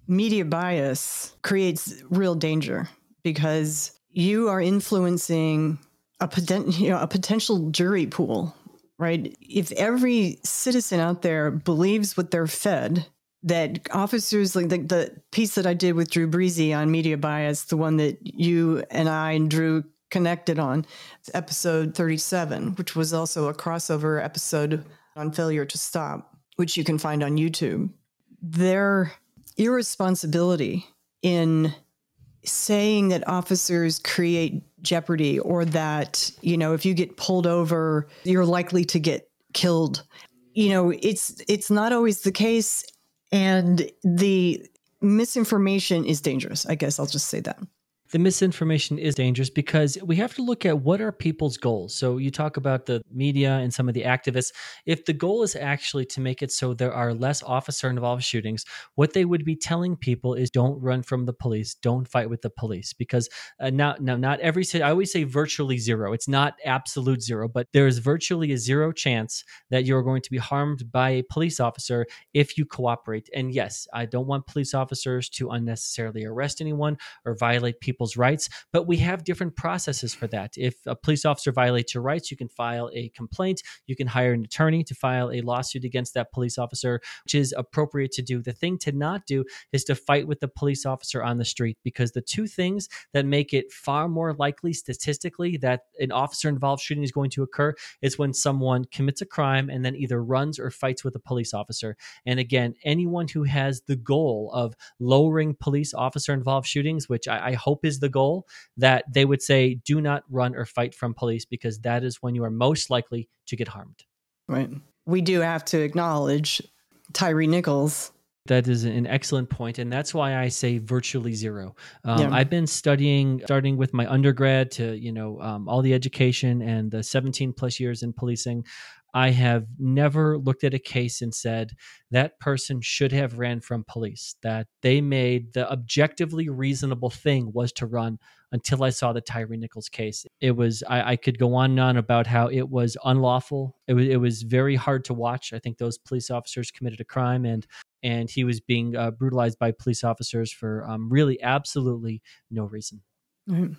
media bias creates real danger because you are influencing a, poten- you know, a potential jury pool, right? If every citizen out there believes what they're fed, that officers like the, the piece that I did with Drew Breezy on media bias, the one that you and I and Drew connected on, episode 37, which was also a crossover episode on failure to stop, which you can find on YouTube. Their irresponsibility in saying that officers create jeopardy or that, you know, if you get pulled over, you're likely to get killed. You know, it's it's not always the case and the misinformation is dangerous. I guess I'll just say that the misinformation is dangerous because we have to look at what are people's goals. So you talk about the media and some of the activists. If the goal is actually to make it so there are less officer involved shootings, what they would be telling people is don't run from the police, don't fight with the police because uh, now now not every I always say virtually zero. It's not absolute zero, but there is virtually a zero chance that you're going to be harmed by a police officer if you cooperate. And yes, I don't want police officers to unnecessarily arrest anyone or violate people people's rights, but we have different processes for that. If a police officer violates your rights, you can file a complaint, you can hire an attorney to file a lawsuit against that police officer, which is appropriate to do. The thing to not do is to fight with the police officer on the street because the two things that make it far more likely statistically that an officer involved shooting is going to occur is when someone commits a crime and then either runs or fights with a police officer. And again, anyone who has the goal of lowering police officer involved shootings, which I, I hope is is the goal, that they would say, do not run or fight from police because that is when you are most likely to get harmed. Right. We do have to acknowledge Tyre Nichols. That is an excellent point, and that's why I say virtually zero. Um, yeah. I've been studying, starting with my undergrad to you know um, all the education and the 17 plus years in policing. I have never looked at a case and said that person should have ran from police, that they made the objectively reasonable thing was to run until I saw the Tyre Nichols case. It was, I, I, could go on and on about how it was unlawful. It was, it was very hard to watch. I think those police officers committed a crime and and he was being uh, brutalized by police officers for um, really absolutely no reason. Mm-hmm.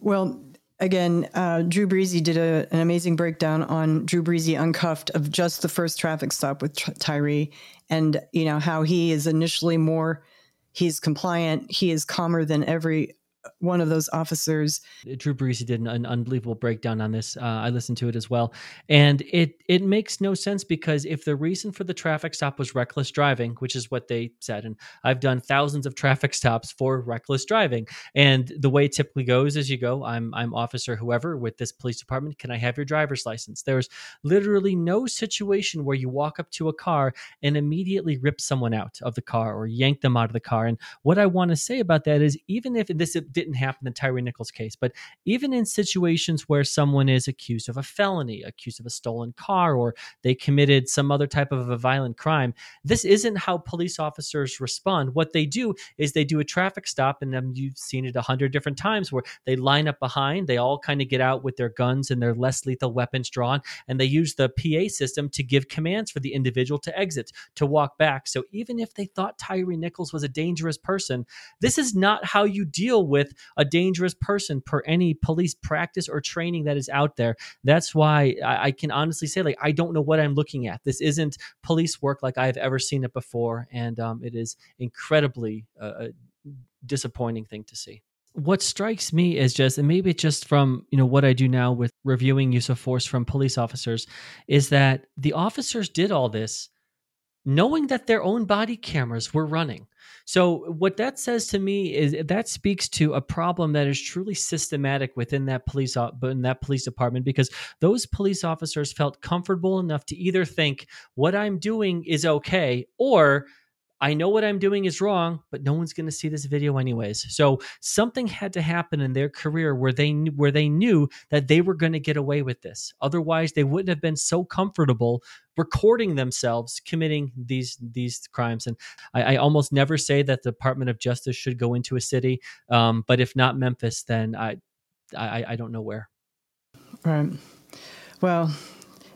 Well, again, uh, Drew Breezy did a, an amazing breakdown on Drew Breezy Uncuffed of just the first traffic stop with Tyre, and, you know, how he is initially more, he's compliant, he is calmer than every one of those officers. Drew Breezy did an, an unbelievable breakdown on this. Uh, I listened to it as well, and it it makes no sense because if the reason for the traffic stop was reckless driving, which is what they said, and I've done thousands of traffic stops for reckless driving, and the way it typically goes is you go, I'm I'm officer whoever with this police department. Can I have your driver's license? There's literally no situation where you walk up to a car and immediately rip someone out of the car or yank them out of the car. And what I want to say about that is, even if this didn't happen in Tyre Nichols' case, but even in situations where someone is accused of a felony, accused of a stolen car, or they committed some other type of a violent crime, this isn't how police officers respond. What they do is they do a traffic stop, and then you've seen it a hundred different times where they line up behind, they all kind of get out with their guns and their less lethal weapons drawn, and they use the PA system to give commands for the individual to exit, to walk back. So even if they thought Tyre Nichols was a dangerous person, this is not how you deal with with a dangerous person per any police practice or training that is out there. That's why I, I can honestly say, like, I don't know what I'm looking at. This isn't police work like I've ever seen it before, and um, it is incredibly uh, a disappointing thing to see what strikes me is just and maybe just from you know what i do now with reviewing use of force from police officers is that the officers did all this knowing that their own body cameras were running. So what that says to me is that speaks to a problem that is truly systematic within that police in that police department because those police officers felt comfortable enough to either think what I'm doing is okay or I know what I'm doing is wrong, but no one's going to see this video anyways. So something had to happen in their career where they knew, where they knew that they were going to get away with this. Otherwise, they wouldn't have been so comfortable recording themselves committing these these crimes. And I, I almost never say that the Department of Justice should go into a city, um, but if not Memphis, then I, I I don't know where. Right. Well,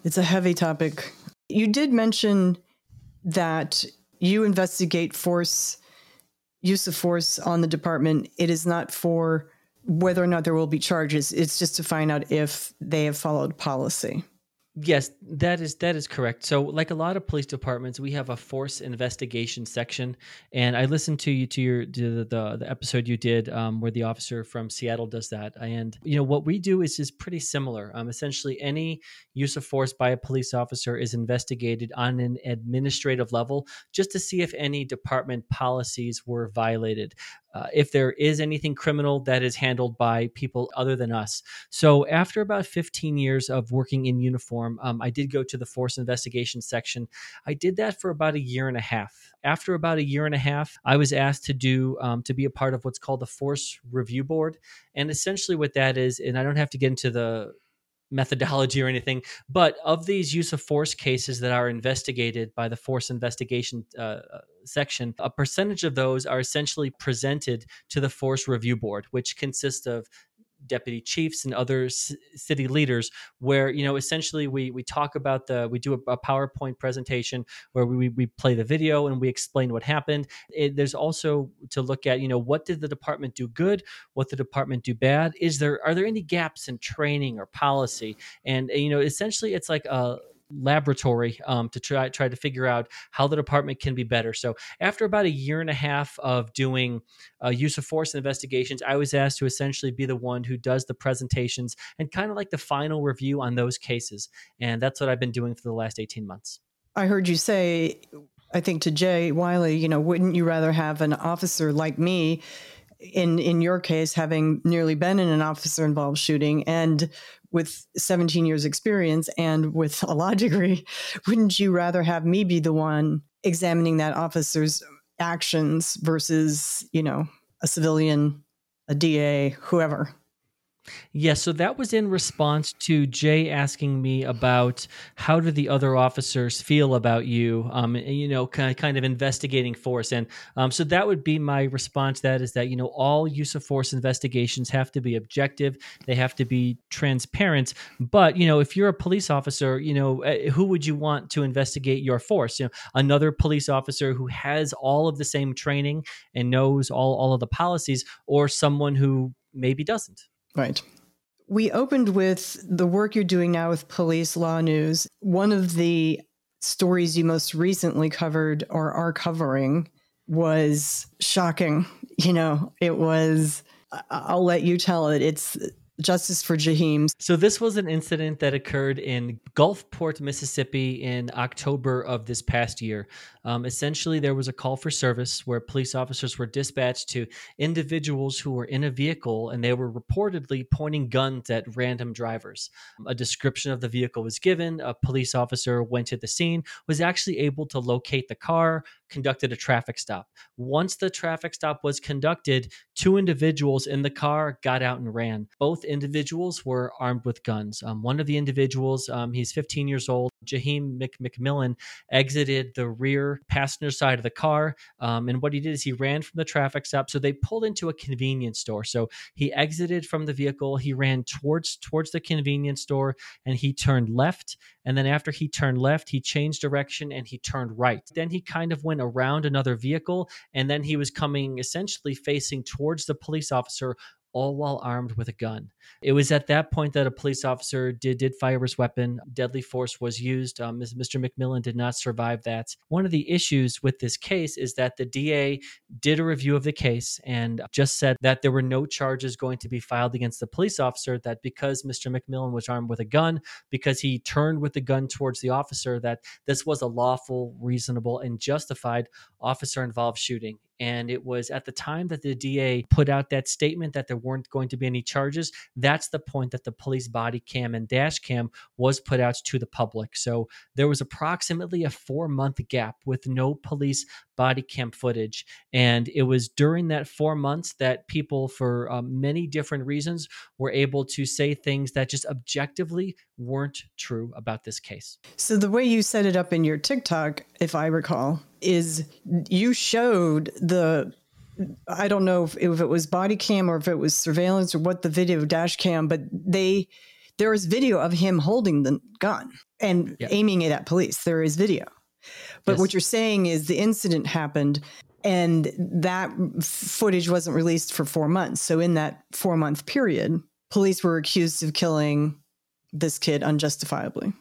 it's a heavy topic. You did mention that you investigate force use of force on the department. It is not for whether or not there will be charges. It's just to find out if they have followed policy. Yes, that is that is correct. So, like a lot of police departments, we have a force investigation section, and I listened to you to your to the, the episode you did um, where the officer from Seattle does that. And you know what we do is is pretty similar. Um, essentially, any use of force by a police officer is investigated on an administrative level just to see if any department policies were violated uh, if there is anything criminal that is handled by people other than us. So, after about 15 years of working in uniform, um, I did go to the force investigation section. I did that for about a year and a half. After about a year and a half, I was asked to do um, to be a part of what's called the Force Review Board, and essentially what that is, and I don't have to get into the methodology or anything, but of these use of force cases that are investigated by the force investigation uh, uh, section, a percentage of those are essentially presented to the force review board, which consists of deputy chiefs and other c- city leaders where you know essentially we we talk about the we do a, a powerpoint presentation where we, we play the video and we explain what happened. It, there's also to look at you know what did the department do good? What the department do bad? Is there are there any gaps in training or policy? And you know essentially it's like a laboratory um, to try try to figure out how the department can be better. So after about a year and a half of doing uh, use of force investigations, I was asked to essentially be the one who does the presentations and kind of like the final review on those cases. And that's what I've been doing for the last eighteen months. I heard you say, I think to Jay Wiley, you know, wouldn't you rather have an officer like me? in in your case having nearly been in an officer involved shooting and with 17 years experience and with a law degree wouldn't you rather have me be the one examining that officer's actions versus you know a civilian a da whoever yeah, so that was in response to Jay asking me about how do the other officers feel about you, um, you know, kind of investigating force. And um, so that would be my response that is that, you know, all use of force investigations have to be objective, they have to be transparent. But, you know, if you're a police officer, you know, eh, who would you want to investigate your force? You know, another police officer who has all of the same training and knows all, all of the policies, or someone who maybe doesn't. Right. We opened with the work you're doing now with Police Law News. One of the stories you most recently covered or are covering was shocking. You know, it was, I'll let you tell it. It's Justice for Jaheim. So, this was an incident that occurred in Gulfport, Mississippi in October of this past year. Um, essentially, there was a call for service where police officers were dispatched to individuals who were in a vehicle and they were reportedly pointing guns at random drivers. A description of the vehicle was given. A police officer went to the scene, was actually able to locate the car, conducted a traffic stop. Once the traffic stop was conducted, two individuals in the car got out and ran. Both individuals were armed with guns. Um, one of the individuals, um, he's 15 years old, Jaheim McMillan, exited the rear passenger side of the car. Um, and what he did is he ran from the traffic stop. So they pulled into a convenience store. So he exited from the vehicle, he ran towards towards the convenience store, and he turned left. And then after he turned left, he changed direction and he turned right. Then he kind of went around another vehicle, and then he was coming essentially facing towards the police officer all while armed with a gun. It was at that point that a police officer did did fire his weapon. Deadly force was used. Um, Mr. McMillan did not survive that. One of the issues with this case is that the DA did a review of the case and just said that there were no charges going to be filed against the police officer. That because Mr. McMillan was armed with a gun, because he turned with the gun towards the officer, that this was a lawful, reasonable, and justified officer involved shooting. And it was at the time that the DA put out that statement that there weren't going to be any charges. That's the point that the police body cam and dash cam was put out to the public. So there was approximately a four month gap with no police body cam footage. And it was during that four months that people, for uh, many different reasons, were able to say things that just objectively weren't true about this case. So the way you set it up in your TikTok, if I recall, is you showed the I don't know if, if, it was body cam or if it was surveillance or what the video dash cam, but they there is video of him holding the gun and yep. aiming it at police. There is video. But yes. what you're saying is the incident happened and that footage wasn't released for 4 months. So in that 4 month period, police were accused of killing this kid unjustifiably.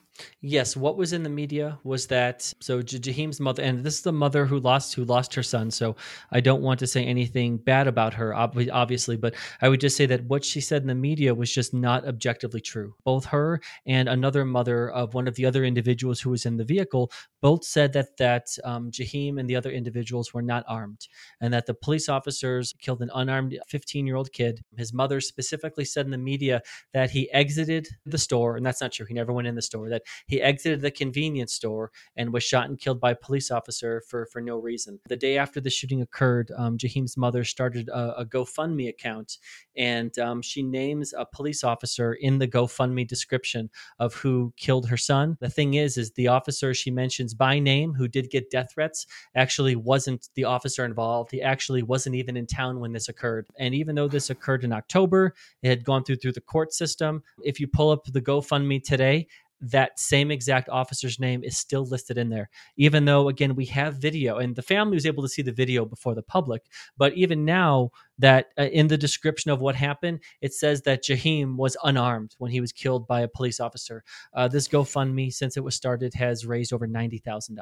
Yes, what was in the media was that so Jaheim's mother, and this is the mother who lost who lost her son. So I don't want to say anything bad about her, obviously, but I would just say that what she said in the media was just not objectively true. Both her and another mother of one of the other individuals who was in the vehicle both said that that um, Jaheim and the other individuals were not armed, and that the police officers killed an unarmed 15 year old kid. His mother specifically said in the media that he exited the store, and that's not true. He never went in the store. That he exited the convenience store and was shot and killed by a police officer for, for no reason. The day after the shooting occurred, um, Jaheim's mother started a, a GoFundMe account and um, she names a police officer in the GoFundMe description of who killed her son. The thing is, is the officer she mentions by name who did get death threats actually wasn't the officer involved. He actually wasn't even in town when this occurred. And even though this occurred in October, it had gone through through the court system. If you pull up the GoFundMe today, that same exact officer's name is still listed in there, even though, again, we have video and the family was able to see the video before the public. But even now, that uh, in the description of what happened, it says that Jaheim was unarmed when he was killed by a police officer. Uh, this GoFundMe, since it was started, has raised over $90,000.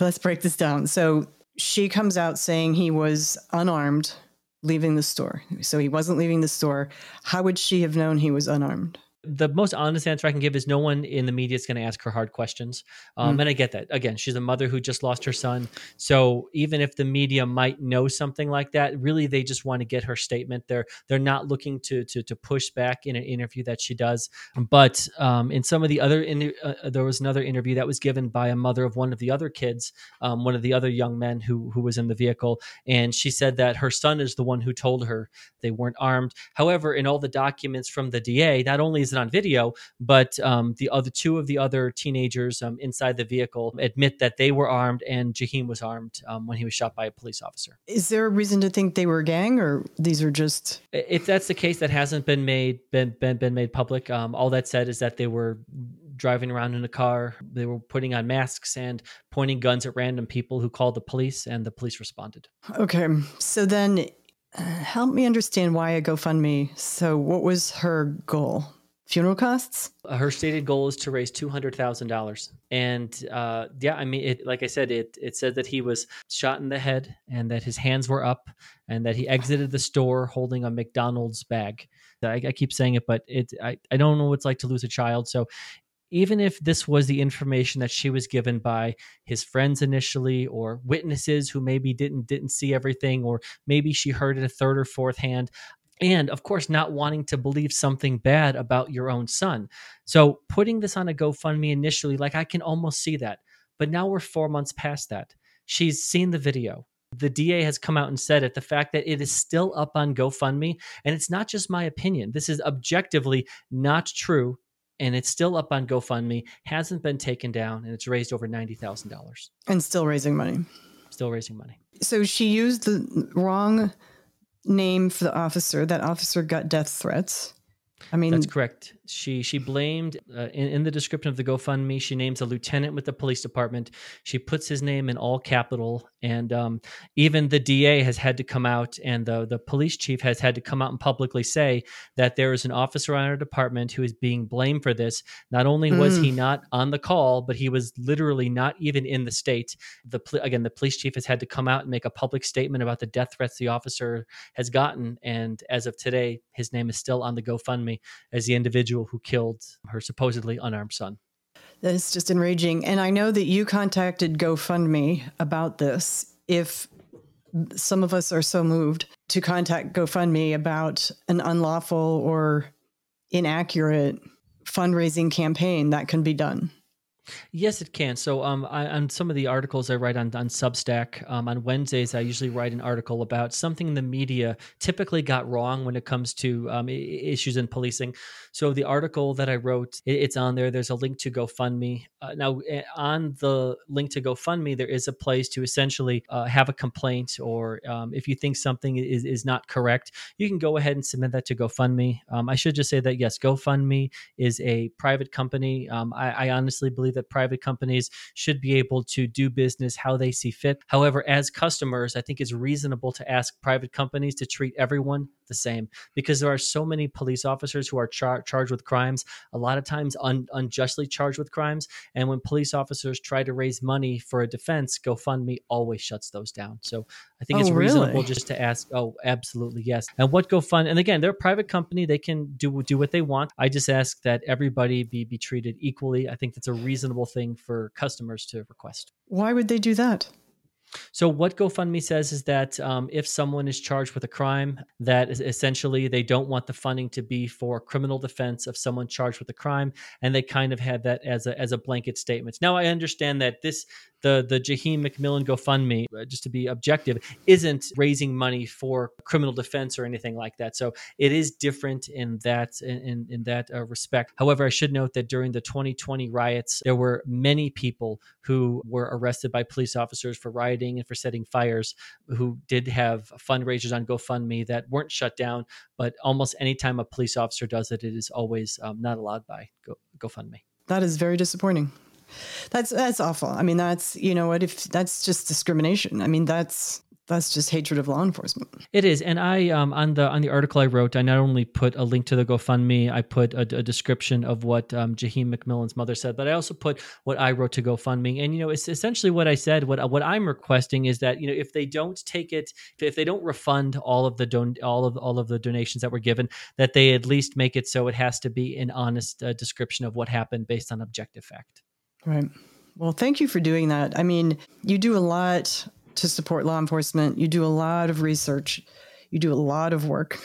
Let's break this down. So she comes out saying he was unarmed leaving the store. So he wasn't leaving the store. How would she have known he was unarmed? The most honest answer I can give is no one in the media is going to ask her hard questions. Um, mm. And I get that. Again, she's a mother who just lost her son. So even if the media might know something like that, really they just want to get her statement. They're they're not looking to to, to push back in an interview that she does. But um, in some of the other, in, uh, there was another interview that was given by a mother of one of the other kids, um, one of the other young men who who was in the vehicle, and she said that her son is the one who told her they weren't armed. However, in all the documents from the DA, not only is it on video, but um, the other two of the other teenagers um, inside the vehicle admit that they were armed and Jaheim was armed um, when he was shot by a police officer. Is there a reason to think they were a gang, or these are just? If that's the case, that hasn't been made been been, been made public. Um, all that said is that they were driving around in a car. They were putting on masks and pointing guns at random people who called the police, and the police responded. Okay, so then uh, help me understand why a GoFundMe. So, what was her goal? Funeral costs? Uh, her stated goal is to raise two hundred thousand dollars, and uh, yeah, I mean, it, like I said, it it said that he was shot in the head and that his hands were up and that he exited the store holding a McDonald's bag. I, I keep saying it, but it I, I don't know what it's like to lose a child, so. Even if this was the information that she was given by his friends initially, or witnesses who maybe didn't didn't see everything, or maybe she heard it a third or fourth hand, and of course not wanting to believe something bad about your own son. So putting this on a gofundme initially like i can almost see that but now we're four months past that. She's seen the video. The da has come out and said it the fact that it is still up on gofundme and it's not just my opinion. This is objectively not true and it's still up on gofundme hasn't been taken down and it's raised over $90000 and still raising money. Still raising money. So she used the wrong name for the officer. That officer got death threats. I mean, that's correct. She she blamed uh, in, in the description of the GoFundMe. She names a lieutenant with the police department. She puts his name in all capital, and um, even the DA has had to come out, and the the police chief has had to come out and publicly say that there is an officer on our department who is being blamed for this. Not only was mm. he not on the call, but he was literally not even in the state. The again, the police chief has had to come out and make a public statement about the death threats the officer has gotten, and as of today, his name is still on the GoFundMe as the individual who killed her supposedly unarmed son. That is just enraging. And I know that you contacted GoFundMe about this. If some of us are so moved to contact GoFundMe about an unlawful or inaccurate fundraising campaign, that can be done. Yes, it can. So, um, I, on some of the articles I write on on Substack, um, on Wednesdays, I usually write an article about something the media typically got wrong when it comes to um, issues in policing. So, the article that I wrote, it, it's on there. There's a link to GoFundMe. Uh, now, eh, on the link to GoFundMe, there is a place to essentially uh, have a complaint, or um, if you think something is is not correct, you can go ahead and submit that to GoFundMe. Um, I should just say that yes, GoFundMe is a private company. Um, I, I honestly believe that private companies should be able to do business how they see fit. However, as customers, I think it's reasonable to ask private companies to treat everyone the same because there are so many police officers who are char- charged with crimes, a lot of times un- unjustly charged with crimes. And when police officers try to raise money for a defense, GoFundMe always shuts those down. So I think oh, it's reasonable really? just to ask, oh, absolutely, yes. And what GoFund, and again, they're a private company, they can do do what they want. I just ask that everybody be be treated equally. I think that's a reasonable thing for customers to request. Why would they do that? So what GoFundMe says is that um, if someone is charged with a crime, that essentially they don't want the funding to be for criminal defense of someone charged with a crime, and they kind of had that as a as a blanket statement. Now I understand that this the the Jaheim McMillan GoFundMe, uh, just to be objective, isn't raising money for criminal defense or anything like that. So it is different in that in in that uh, respect. However, I should note that during the 2020 riots, there were many people who were arrested by police officers for rioting and for setting fires, who did have fundraisers on GoFundMe that weren't shut down. But almost any time a police officer does it, it is always um, not allowed by Go, GoFundMe. That is very disappointing. That's that's awful. I mean, that's you know what if that's just discrimination. I mean, that's that's just hatred of law enforcement. It is, and I um, on the on the article I wrote, I not only put a link to the GoFundMe, I put a, a description of what um, Jaheim McMillan's mother said, but I also put what I wrote to GoFundMe, and you know, it's essentially what I said. What what I'm requesting is that you know, if they don't take it, if they don't refund all of the don- all of all of the donations that were given, that they at least make it so it has to be an honest uh, description of what happened based on objective fact. Right. Well, thank you for doing that. I mean, you do a lot to support law enforcement, you do a lot of research, you do a lot of work.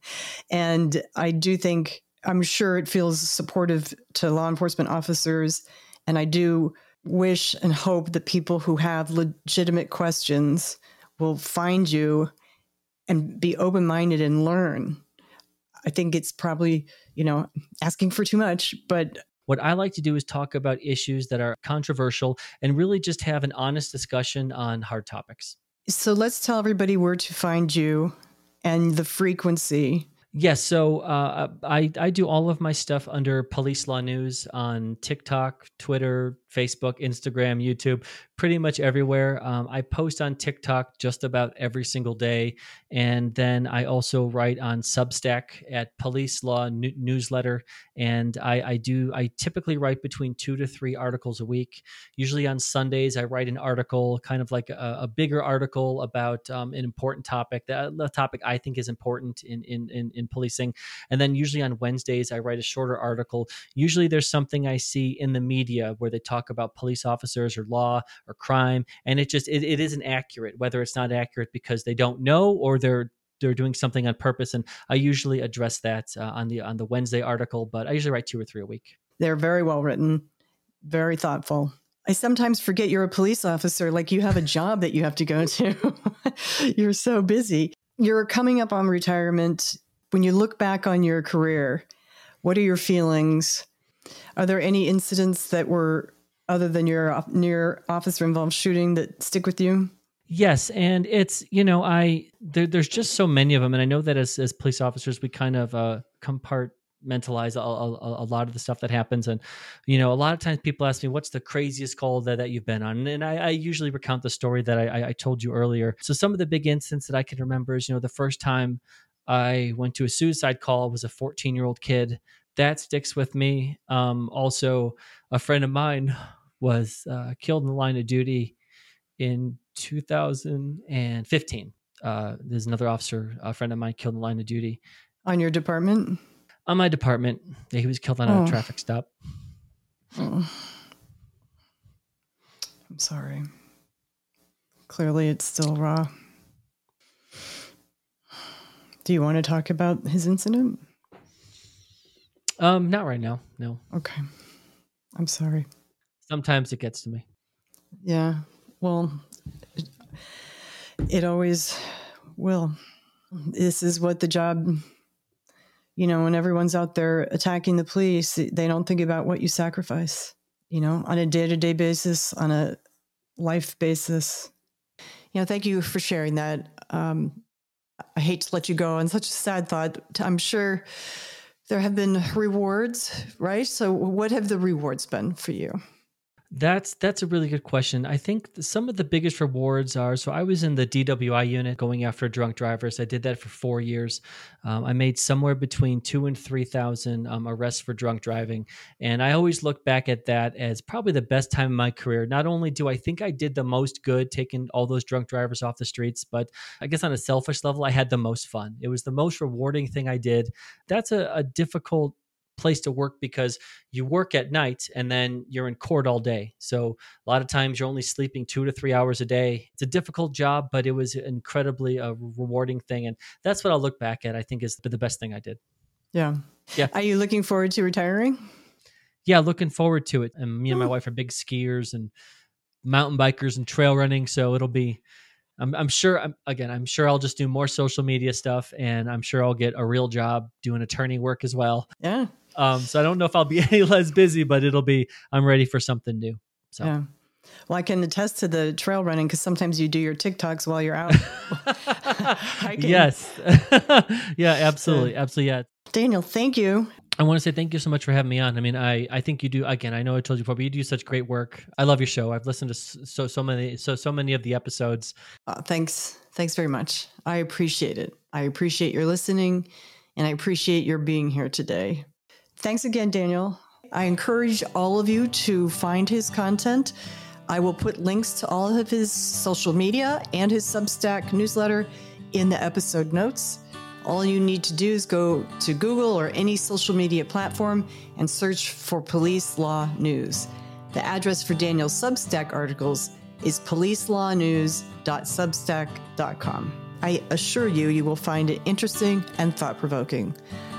and I do think, I'm sure it feels supportive to law enforcement officers. And I do wish and hope that people who have legitimate questions will find you and be open minded and learn. I think it's probably, you know, asking for too much, but what I like to do is talk about issues that are controversial and really just have an honest discussion on hard topics. So let's tell everybody where to find you and the frequency. Yes, so uh, I I do all of my stuff under Police Law News on TikTok, Twitter, Facebook, Instagram, YouTube, pretty much everywhere. Um, I post on TikTok just about every single day. And then I also write on Substack at Police Law Newsletter. And I, I do, I typically write between two to three articles a week. Usually on Sundays, I write an article, kind of like a, a bigger article about um, an important topic, that, the topic I think is important in, in, in, in policing. And then usually on Wednesdays, I write a shorter article. Usually there's something I see in the media where they talk talk about police officers or law or crime, and it just it, it isn't accurate. Whether it's not accurate because they don't know or they're they're doing something on purpose, and I usually address that uh, on the on the Wednesday article, but I usually write two or three a week. They're very well written, very thoughtful. I sometimes forget you're a police officer, like you have a job that you have to go to. you're so busy. You're coming up on retirement. When you look back on your career, what are your feelings? Are there any incidents that were other than your near officer involved shooting that stick with you? Yes, and it's you know I there, there's just so many of them, and I know that as as police officers we kind of uh, compart mentalize a, a, a, lot of the stuff that happens. And, you know, a lot of times people ask me, what's the craziest call that, that you've been on? And I, I usually recount the story that I, I told you earlier. So some of the big incidents that I can remember is, you know, the first time I went to a suicide call was a 14 year old kid. That sticks with me. Um, also, a friend of mine was uh, killed in the line of duty in 2015. Uh, there's another officer, a friend of mine, killed in the line of duty. On your department? On my department. He was killed on oh. a traffic stop. Oh. I'm sorry. Clearly, it's still raw. Do you want to talk about his incident? Um, not right now. No. Okay. I'm sorry. Sometimes it gets to me. Yeah. Well, it, it always will. This is what the job, you know, when everyone's out there attacking the police, they don't think about what you sacrifice, you know, on a day to day basis, on a life basis. You know, thank you for sharing that. Um, I hate to let you go on such a sad thought. I'm sure there have been rewards, right? So, what have the rewards been for you? That's that's a really good question. I think some of the biggest rewards are so I was in the DWI unit going after drunk drivers. I did that for four years. Um, I made somewhere between two and three thousand um, arrests for drunk driving, and I always look back at that as probably the best time in my career. Not only do I think I did the most good taking all those drunk drivers off the streets, but I guess on a selfish level, I had the most fun. It was the most rewarding thing I did. That's a, a difficult place to work because you work at night and then you're in court all day. So a lot of times you're only sleeping two to three hours a day. It's a difficult job, but it was incredibly a uh, rewarding thing. And that's what I'll look back at. I think is the best thing I did. Yeah. Yeah. Are you looking forward to retiring? Yeah, looking forward to it. And me and my wife are big skiers and mountain bikers and trail running. So it'll be I'm, I'm sure I'm, again i'm sure i'll just do more social media stuff and i'm sure i'll get a real job doing attorney work as well yeah um so i don't know if i'll be any less busy but it'll be i'm ready for something new so yeah well, I can attest to the trail running because sometimes you do your TikToks while you're out. yes. yeah, absolutely. Absolutely. Yeah. Daniel, thank you. I want to say thank you so much for having me on. I mean, I, I think you do again. I know I told you before, but you do such great work. I love your show. I've listened to so so many so so many of the episodes. Uh, thanks, thanks very much. I appreciate it. I appreciate your listening, and I appreciate your being here today. Thanks again, Daniel. I encourage all of you to find his content. I will put links to all of his social media and his Substack newsletter in the episode notes. All you need to do is go to Google or any social media platform and search for Police Law News. The address for Daniel's Substack articles is policelawnews.substack.com. I assure you, you will find it interesting and thought provoking.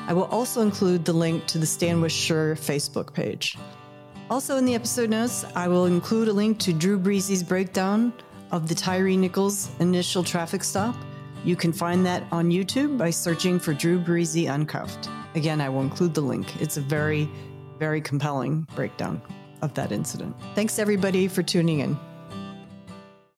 I will also include the link to the Stand with Schurr Facebook page. Also, in the episode notes, I will include a link to Drew Breezy's breakdown of the Tyre Nichols initial traffic stop you can find that on YouTube by searching for Drew Breezy Uncuffed. Again, I will include the link. It's a very, very compelling breakdown of that incident. Thanks everybody for tuning in.